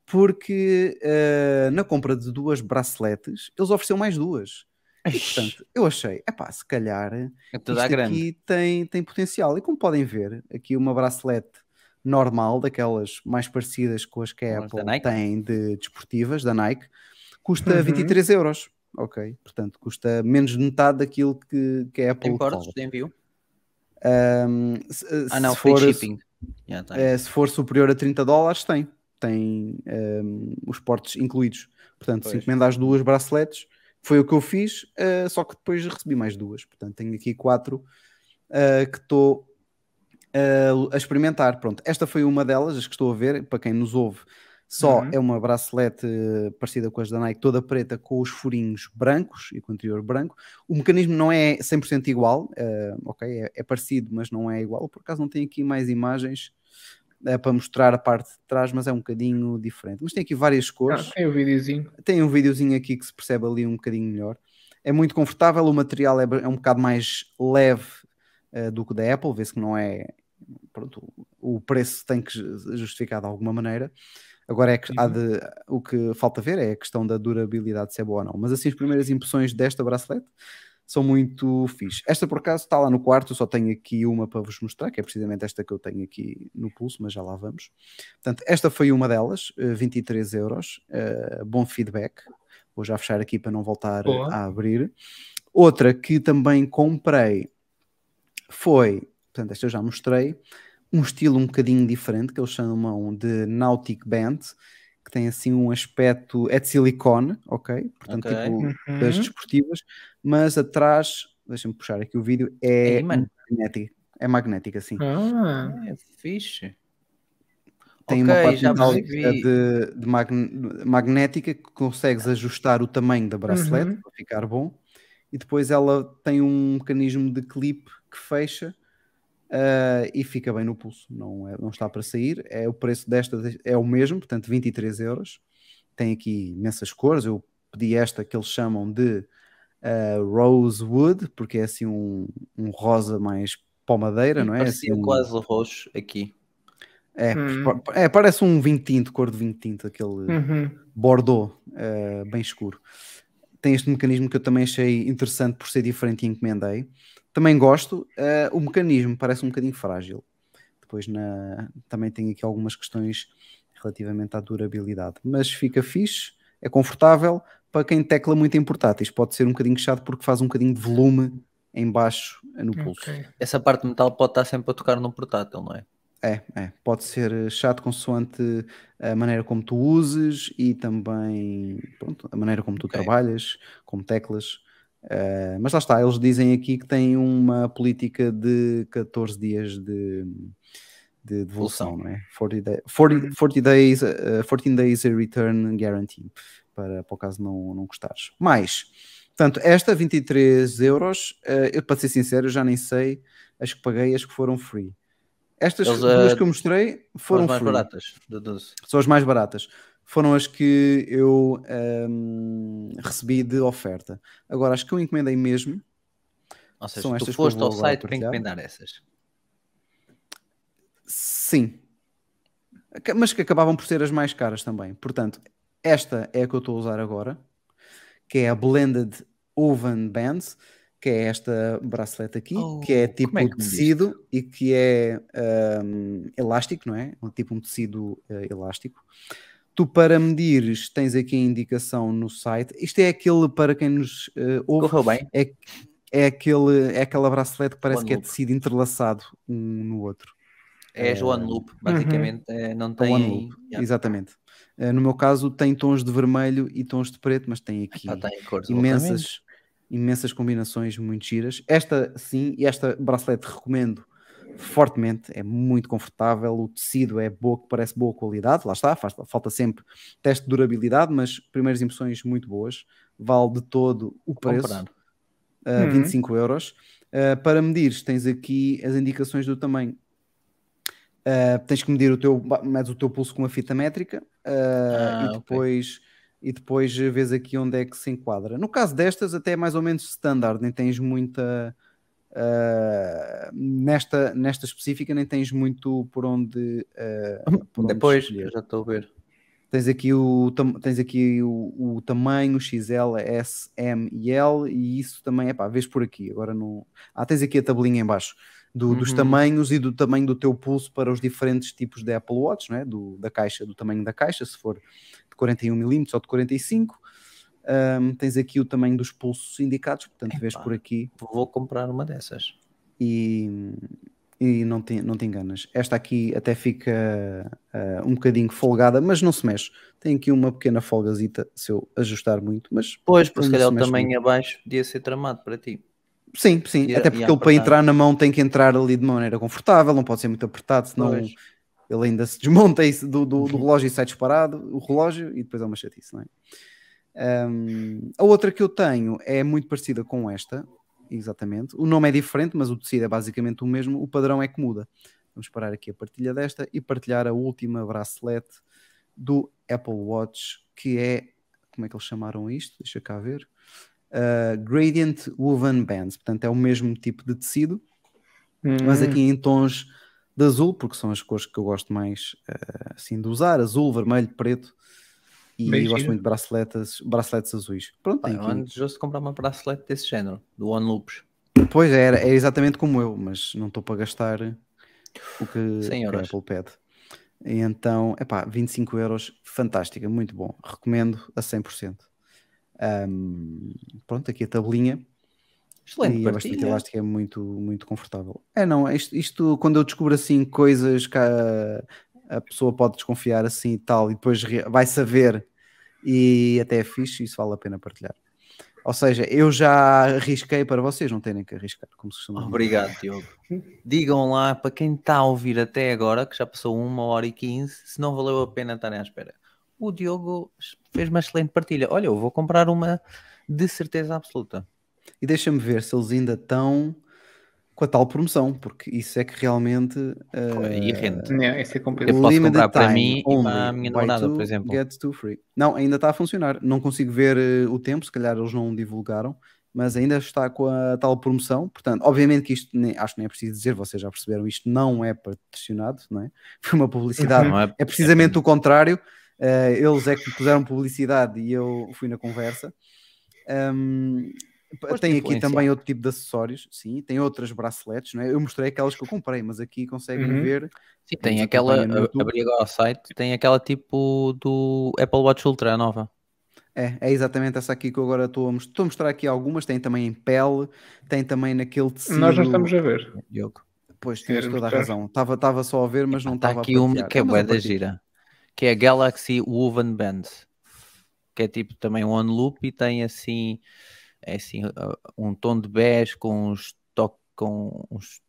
porque uh, na compra de duas braceletes, eles ofereceram mais duas. E, portanto, eu achei, epá, se calhar é tudo isto aqui tem, tem potencial. E como podem ver, aqui uma bracelete normal, daquelas mais parecidas com as que a Apple tem de desportivas, da Nike, custa Uhum. 23 euros. Ok, portanto, custa menos de metade daquilo que, que a Apple Tem cobra. de envio? Um, se, Ah, não, se for, shipping. Já tá. eh, se for superior a 30 dólares, tem. Tem um, os portes incluídos. Portanto, se Pois. encomendar as duas braceletes, foi o que eu fiz, eh, só que depois recebi mais duas. Portanto, tenho aqui quatro eh, que estou eh, a experimentar. Pronto, esta foi uma delas, as que estou a ver, para quem nos ouve. Só Uhum. é uma bracelete eh, parecida com as da Nike, toda preta, com os furinhos brancos e com o interior branco. O mecanismo não é 100% igual, eh, ok? É, é parecido, mas não é igual. Por acaso não tem aqui mais imagens eh, para mostrar a parte de trás, mas é um bocadinho diferente. Mas tem aqui várias Ah, cores. tem o videozinho. Tem um videozinho aqui que se percebe ali um bocadinho melhor. É muito confortável, o material é, é um bocado mais leve eh, do que o da Apple, vê-se que não é. Pronto, o preço tem que ju- justificar de alguma maneira. Agora é que há Uhum. de, o que falta ver é a questão da durabilidade, se é boa ou não. Mas assim, as primeiras impressões desta bracelete são muito fixe. Esta, por acaso, está lá no quarto, só tenho aqui uma para vos mostrar, que é precisamente esta que eu tenho aqui no pulso, mas já lá vamos. Portanto, esta foi uma delas, eh, 23 euros, eh, bom feedback. Vou já fechar aqui para não voltar Boa. a abrir. Outra que também comprei foi, portanto, esta eu já mostrei, um estilo um bocadinho diferente, que eles chamam de Nautic Band, que tem assim um aspecto, é de silicone, ok? Portanto, Ok. tipo das Uhum. desportivas, mas atrás, deixa-me puxar aqui o vídeo, é Ei, mano. magnético. É magnética, sim. Ah, É fixe. Tem Ok, uma parte de, de magne- magnética que consegues ajustar o tamanho da bracelete Uhum. para ficar bom. E depois ela tem um mecanismo de clipe que fecha ah, e fica bem no pulso. Não, é- não está para sair. É, o preço desta é o mesmo, portanto 23 euros. Tem aqui imensas cores. Eu pedi esta que eles chamam de ah, Rosewood, porque é assim um, um rosa mais pomadeira, não é? Parecia Assim, um- quase roxo aqui. é, Hum. é, parece um vinho tinto, cor de vinho tinto, aquele uhum. Bordeaux, eh, bem escuro. Tem este mecanismo que eu também achei interessante por ser diferente e encomendei. Também gosto. eh, o mecanismo parece um bocadinho frágil. Depois na, também tem aqui algumas questões relativamente à durabilidade. Mas fica fixe, é confortável. Para quem tecla muito em portáteis, pode ser um bocadinho chato porque faz um bocadinho de volume em baixo eh, no pulso. Ok. Essa parte de metal pode estar sempre a tocar num portátil, não é? É, é, pode ser eh, chato consoante a maneira como tu uses e também pronto, a maneira como tu Ok. trabalhas, como teclas. Eh, mas lá está, eles dizem aqui que têm uma política de 14 dias de, de devolução, não é? 40, day- 40, 40 days, eh, 14 days return guarantee, para, para o caso não, não gostares. Mais, portanto, esta 23 euros, eh, eu para ser sincero, eu já nem sei as que paguei, as que foram free. Estas Eles, duas que eu mostrei Foram as mais free. baratas. São as mais baratas. Foram as que eu ehm, recebi de oferta. Agora, as que eu encomendei mesmo, Ou seja, São tu estas que eu foste ao site para encomendar essas. sim. Mas que acabavam por ser as mais caras também. Portanto, esta é a que eu estou a usar agora, que é a Blended Oven Bands, que é esta bracelete aqui, Oh, que é tipo é que tecido e que é ehm, elástico, não é? Um tipo um tecido eh, elástico. Tu para medires tens aqui a indicação no site. Isto é aquele para quem nos eh, ouve, Correu bem? é, é, aquele, é aquela bracelete que parece One que é loop. tecido entrelaçado um no outro. É a One Loop, basicamente é, não tem. One Loop, Yeah. exatamente. Eh, no meu caso tem tons de vermelho e tons de preto, mas tem aqui Pá, tem imensas, imensas combinações muito giras. Esta sim, e esta bracelete recomendo fortemente, é muito confortável, o tecido é boa, parece boa qualidade, lá está, faz- falta sempre teste de durabilidade, mas primeiras impressões muito boas, vale de todo o preço, uh, Uhum. 25 euros. Uh, para medir, tens aqui as indicações do tamanho. Uh, tens que medir o teu, medes o teu pulso com uma fita métrica uh, Ah, e depois e depois vês aqui onde é que se enquadra. No caso destas, até é mais ou menos standard, nem tens muita uh, nesta, nesta específica, nem tens muito por onde, uh, por Depois, já estou a ver. Tens aqui o, tens aqui o, o tamanho XL, S, M e L, e isso também é pá, vês por aqui. Agora não. Ah, tens aqui a tabelinha em baixo do- dos Uhum. tamanhos e do tamanho do teu pulso para os diferentes tipos de Apple Watch, não é? do, da caixa, do tamanho da caixa, se for de 41 mm ou de 45. Ahm, tens aqui o tamanho dos pulsos indicados, portanto, vês Epá. por aqui Vou comprar uma dessas. e, e não, te, não te enganas. Esta aqui até fica ah, um bocadinho folgada, mas não se mexe. Tem aqui uma pequena folgazita se eu ajustar muito, mas Pois, por se calhar o tamanho abaixo podia ser tramado para ti. sim, sim. E- até porque ele para entrar na mão tem que entrar ali de maneira confortável, não pode ser muito apertado, senão Pois. ele ainda se desmonta do, do, do relógio e sai disparado o relógio e depois é uma chatice, não é? Ahm, a outra que eu tenho é muito parecida com esta, exatamente. O nome é diferente, mas o tecido é basicamente o mesmo. O padrão é que muda. Vamos parar aqui a partilha desta e partilhar a última bracelete do Apple Watch, que é como é que eles chamaram isto? Deixa cá ver. Uh, Gradient Woven Bands, portanto é o mesmo tipo de tecido, mas Hum, aqui em tons de azul, porque são as cores que eu gosto mais eh, assim de usar, azul, vermelho, preto. E Bem gosto muito de braceletes, braceletes azuis. Pronto, Pá, tem eu aqui. ando desejoso de comprar uma bracelete desse género, do One Loops. Pois era, é exatamente como eu, mas não estou para gastar o que, 100 que a euros. Apple pede. E então, epá, 25 euros, fantástica, muito bom. Recomendo a 100%. Ahm, pronto, aqui a tabelinha. Excelente e é bastante elástica, é muito, muito confortável. É, não, isto, isto quando eu descubro assim coisas que a, a pessoa pode desconfiar assim e tal, e depois vai saber e até é fixe, isso vale a pena partilhar. Ou seja, eu já arrisquei para vocês não terem que arriscar, como se dizer. Obrigado, Diogo. Digam lá para quem está a ouvir até agora, que já passou uma hora e quinze, se não valeu a pena estarem à espera. O Diogo fez uma excelente partilha. Olha, eu vou comprar uma de certeza absoluta. E deixa-me ver se eles ainda estão com a tal promoção, porque isso é que realmente eh, E rende. Não, esse é Eu complicado. posso limited comprar para mim e para a minha namorada, por exemplo. Get two free. Não, ainda está a funcionar. Não consigo ver eh, o tempo, se calhar eles não divulgaram, mas ainda está com a tal promoção. Portanto, obviamente que isto nem- acho que nem é preciso dizer, vocês já perceberam, isto não é patrocinado, não é? Foi uma publicidade. Não é, É precisamente o contrário. Eh, eles é que puseram publicidade e eu fui na conversa. Ahm, Tem aqui também outro tipo de acessórios, sim, tem outras braceletes, não é? Eu mostrei aquelas que eu comprei, mas aqui conseguem Uhum. ver. Sim, tem aquela, abri agora o site, tem aquela tipo do Apple Watch Ultra nova. É, é exatamente essa aqui que eu agora estou a mostrar. Estou a mostrar aqui algumas, tem também em pele, tem também naquele tecido. Nós não estamos a ver. Diogo. Pois, tens toda a razão. Estava estava só a ver, mas não Está estava aqui a uma que é bué eu da gira, que é a Galaxy Woven Band, que é tipo também um on loop e tem assim, é assim uh, um tom de bege com uns toques, com uns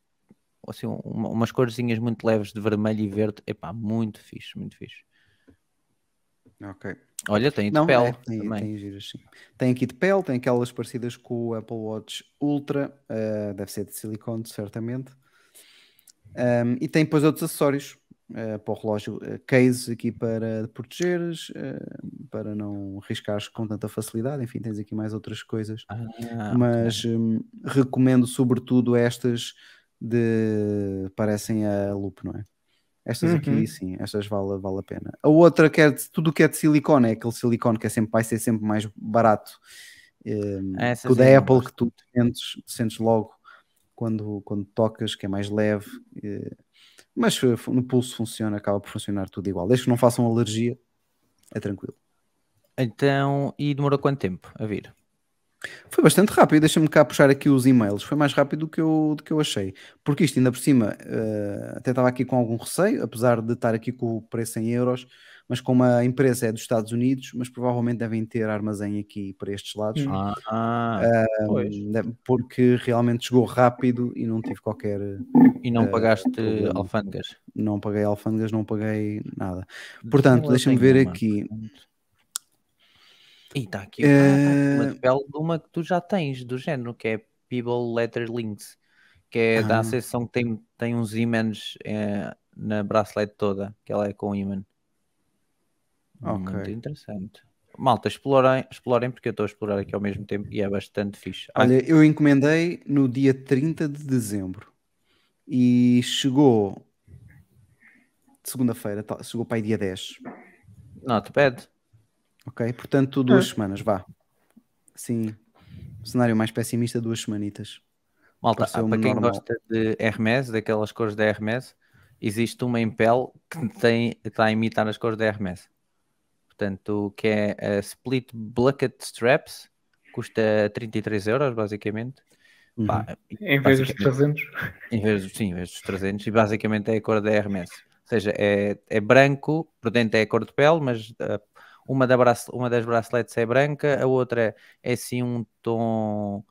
assim, uma- umas corzinhas muito leves de vermelho e verde. Epá, muito fixe, muito fixe. Ok. Olha, tem de Não, pele é, tem, também. tem giras. Tem aqui de pele, tem aquelas parecidas com o Apple Watch Ultra, eh, deve ser de silicone, certamente. Um, e tem depois outros acessórios eh, para o relógio, eh, case aqui para protegeres, eh, para não arriscares com tanta facilidade. Enfim, tens aqui mais outras coisas. Ah, mas hum, recomendo sobretudo estas de parecem a loop, não é? Estas aqui, Uhum. sim, estas vale, vale a pena. A outra que é de, tudo o que é de silicone, é aquele silicone que é sempre, vai ser sempre mais barato Essas que o da Apple gosto que tu sentes, sentes logo quando, quando tocas, que é mais leve. Mas eh, no pulso funciona, acaba por funcionar tudo igual. Desde que não façam alergia, é tranquilo. Então, e demorou quanto tempo a vir? Foi bastante rápido, deixa-me cá puxar aqui os e-mails. Foi mais rápido do que eu, do que eu achei. Porque isto ainda por cima, eh, até estava aqui com algum receio, apesar de estar aqui com o preço em euros, mas como a empresa é dos Estados Unidos, mas provavelmente devem ter armazém aqui para estes lados, Hum. Ah, pois. deve- porque realmente chegou rápido e não tive qualquer. E não eh, pagaste problema. alfândegas? Não paguei alfândegas, não paguei nada. Portanto, Eu deixa-me ver uma, aqui. E está aqui, ah, tá aqui uma de pele de uma que tu já tens, do género, que é Peeble Letter Links, que é da Ah. associação que tem, tem uns ímãs eh, na bracelete toda, que ela é com ímã. Muito Ok. interessante. Malta, explorem, explorem porque eu estou a explorar aqui ao mesmo tempo e é bastante fixe. Ah, Olha, eu encomendei no dia 30 de dezembro e chegou segunda-feira, chegou para aí dia 10. not bad. Ok? Portanto, duas semanas, vá. Sim, cenário mais pessimista, duas semanitas. Malta, ah, para quem normal. gosta de Hermes, daquelas cores da Hermes, existe uma em pele que tem, que está a imitar as cores da Hermes. Portanto, que é a Split Bucket Straps, custa 33 euros, basicamente. Uhum. Pá, Em vez dos basicamente- 300. em vez, dos- sim, em vez dos 300, e basicamente é a cor da Hermes. Ou seja, é, é branco, por dentro é a cor de pele, mas ah, uma, da brace- uma das braceletes é branca, a outra é, é assim um tom,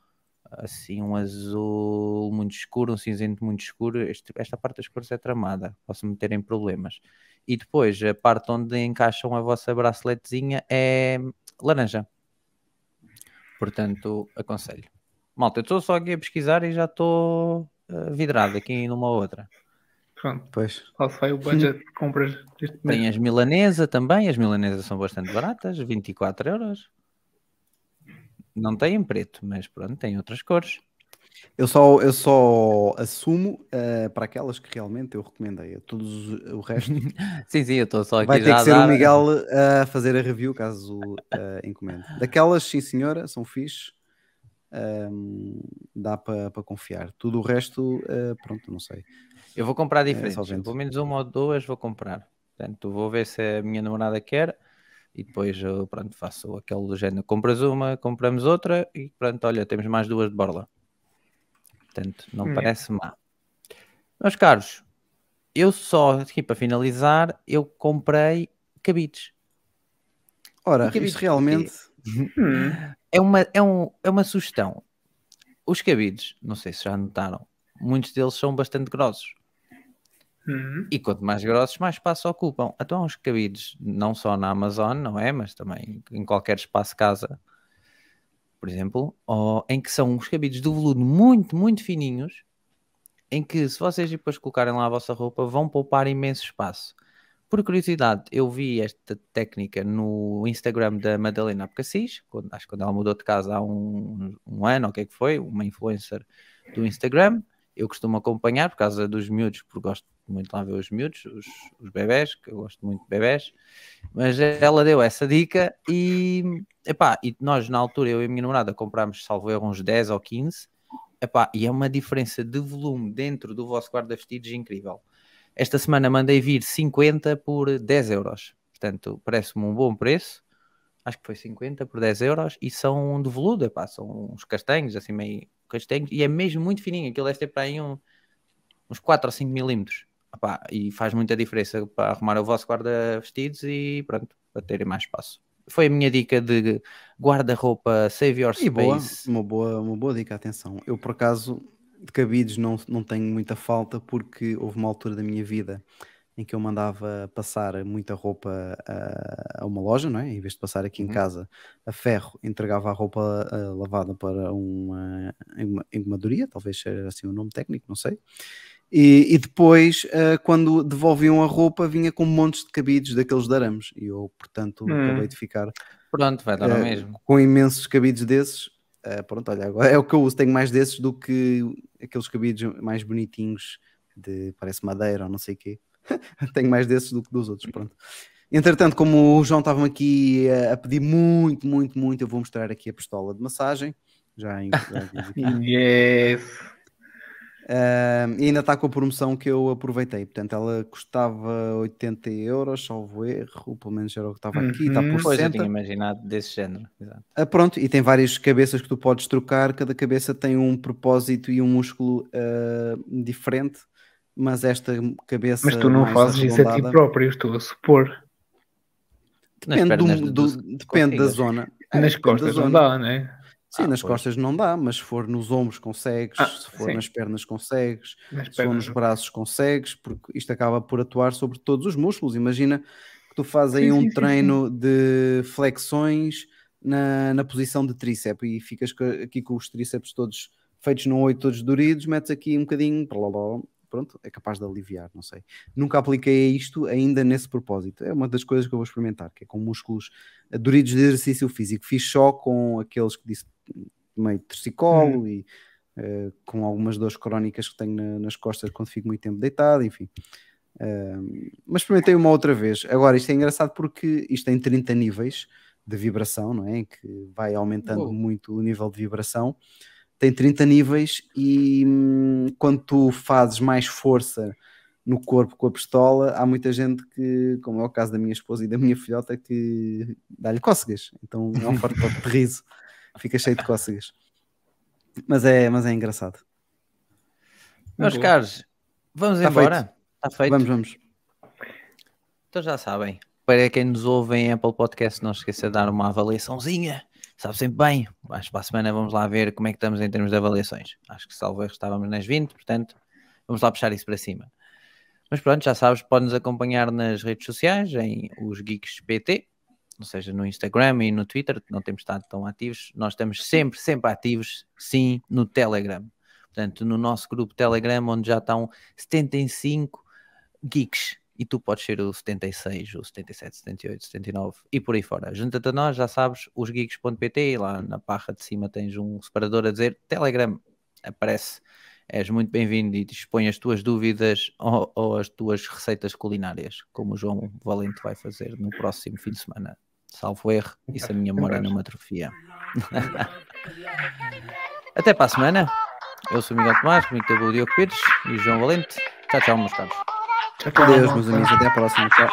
assim um azul muito escuro, um cinzento muito escuro. Este- esta parte das cores é tramada, posso meter em problemas. E depois a parte onde encaixam a vossa braceletezinha é laranja. Portanto, aconselho. Malta, eu estou só aqui a pesquisar e já estou ah, vidrado aqui numa outra. Pronto. Pois. Qual foi o budget de compras deste mês? Tem as milanesa também, as milanesas são bastante baratas, 24 euros. Não tem em preto, mas pronto, tem outras cores. Eu só, eu só assumo eh, para aquelas que realmente eu recomendei. A todos os- o resto Sim, sim, eu estou só aqui vai ter que ser dar- o Miguel a fazer a review caso eh, encomende. Daquelas, sim senhora, são fixe. Ahm, dá para confiar. Tudo o resto, eh, pronto, não sei. Eu vou comprar diferentes, só vento. pelo menos uma ou duas vou comprar. Portanto, vou ver se a minha namorada quer e depois eu pronto, faço aquele do género. Compras uma, compramos outra e pronto, olha, temos mais duas de borla. Portanto, não Hum. parece má. Meus caros, eu só aqui para finalizar, eu comprei cabides. Ora, bicho realmente. Hum, é uma, é, um, é uma sugestão. Os cabides, não sei se já notaram, muitos deles são bastante grossos. Uhum. E quanto mais grossos, mais espaço ocupam. Então, os cabides, não só na Amazon, não é? Mas também em qualquer espaço casa, por exemplo, ou, em que são os cabides do veludo muito, muito fininhos, em que se vocês depois colocarem lá a vossa roupa, vão poupar imenso espaço. Por curiosidade, eu vi esta técnica no Instagram da Madalena Abcacis, quando, acho que quando ela mudou de casa há um, um ano, o que é que foi, uma influencer do Instagram. Eu costumo acompanhar por causa dos miúdos, porque gosto muito lá ver os miúdos, os, os bebés, que eu gosto muito de bebés. Mas ela deu essa dica e, epá, e nós na altura, eu e a minha namorada, comprámos, salvo erro, uns 10 ou 15. Epá, e é uma diferença de volume dentro do vosso guarda-vestidos incrível. Esta semana mandei vir 50 por 10 euros. Portanto, parece-me um bom preço. Acho que foi 50 por 10 euros. E são de veludo, epá, são uns castanhos, assim meio castanhos. E é mesmo muito fininho. Aquilo deve ter para aí um, uns 4 ou 5 milímetros. Epá, e faz muita diferença para arrumar o vosso guarda-vestidos e pronto, para terem mais espaço. Foi a minha dica de guarda-roupa Save Your E boa, Space. uma boa, uma boa dica, atenção. Eu, por acaso, de cabides não, não tenho muita falta porque houve uma altura da minha vida em que eu mandava passar muita roupa a, a uma loja, não é? Em vez de passar aqui em Uhum. casa a ferro, entregava a roupa ah, lavada para uma engoma- engomadoria, talvez seja assim o nome técnico, não sei. E, e depois, ah, quando devolviam a roupa, vinha com montes de cabides daqueles de arames. E eu, portanto, Hum. acabei de ficar Pronto, vai dar eh, mesmo. com imensos cabides desses. eh, pronto, olha, agora é o que eu uso. Tenho mais desses do que aqueles cabides mais bonitinhos de parece madeira ou não sei o quê. Tenho mais desses do que dos outros. Pronto. Entretanto, como o João estava aqui a pedir muito, muito, muito, eu vou mostrar aqui a pistola de massagem. Já em. Yes. Ah, e ainda está com a promoção que eu aproveitei. Portanto, ela custava 80 euros, salvo erro, pelo menos era o que estava aqui, está Uhum. por Pois eu 60. tinha imaginado desse género. Ah, pronto, e tem várias cabeças que tu podes trocar, cada cabeça tem um propósito e um músculo ah, diferente, mas esta cabeça. Mas tu não mais fazes isso a ti próprio, estou a supor. Depende, do- do- do- depende da zona. É, Nas da costas não zona. dá, né? Sim, Ah, nas pois. costas não dá, mas se for nos ombros consegues, Ah, se for sim. nas pernas consegues, Nas se for nos braços consegues, porque isto acaba por atuar sobre todos os músculos. Imagina que tu fazes aí Sim, um sim, sim, treino de flexões na, na posição de tríceps e ficas aqui com os tríceps todos feitos num oito, todos doridos, metes aqui um bocadinho, pronto, é capaz de aliviar, não sei. Nunca apliquei isto ainda nesse propósito. É uma das coisas que eu vou experimentar, que é com músculos doridos de exercício físico. Fiz só com aqueles que disse meio torcicolo e eh, com algumas dores crónicas que tenho na- nas costas quando fico muito tempo deitado, enfim. Ahm, mas experimentei uma outra vez. Agora, isto é engraçado porque isto tem 30 níveis de vibração, não é? Em que vai aumentando Uou. muito o nível de vibração. Tem 30 níveis e hum, quando tu fazes mais força no corpo com a pistola, há muita gente que, como é o caso da minha esposa e da minha filhota, que dá-lhe cócegas. Então é um forte toque de riso, fica cheio de cócegas. Mas é, mas é engraçado. Meus Boa. caros, vamos Tá embora. Está feito. Vamos, vamos. Então já sabem. Para quem nos ouve em Apple Podcast, não esqueça de dar uma avaliaçãozinha. Sabe sempre bem. Acho que para a semana vamos lá ver como é que estamos em termos de avaliações. Acho que salvo erro estávamos nas 20, portanto, vamos lá puxar isso para cima. Mas pronto, já sabes, pode-nos acompanhar nas redes sociais, em os Geeks PT, ou seja, no Instagram e no Twitter, não temos estado tão ativos. Nós estamos sempre, sempre ativos, sim, no Telegram. Portanto, no nosso grupo Telegram, onde já estão 75 geeks. E tu podes ser o 76, o 77, 78, 79 e por aí fora. Junta-te a nós, já sabes, os geeks.pt, lá na barra de cima tens um separador a dizer Telegram. Aparece. És muito bem-vindo e dispõe as tuas dúvidas ou, ou as tuas receitas culinárias, como o João Valente vai fazer no próximo fim de semana. Salvo erro, e se a minha memória não me atrofia. Até para a semana. Eu sou o Miguel Tomás, comigo teve o Diogo Pires e o João Valente. Tchau, tchau, meus caros. Tchau, com é Deus, meus amigos. Até a próxima. Tchau.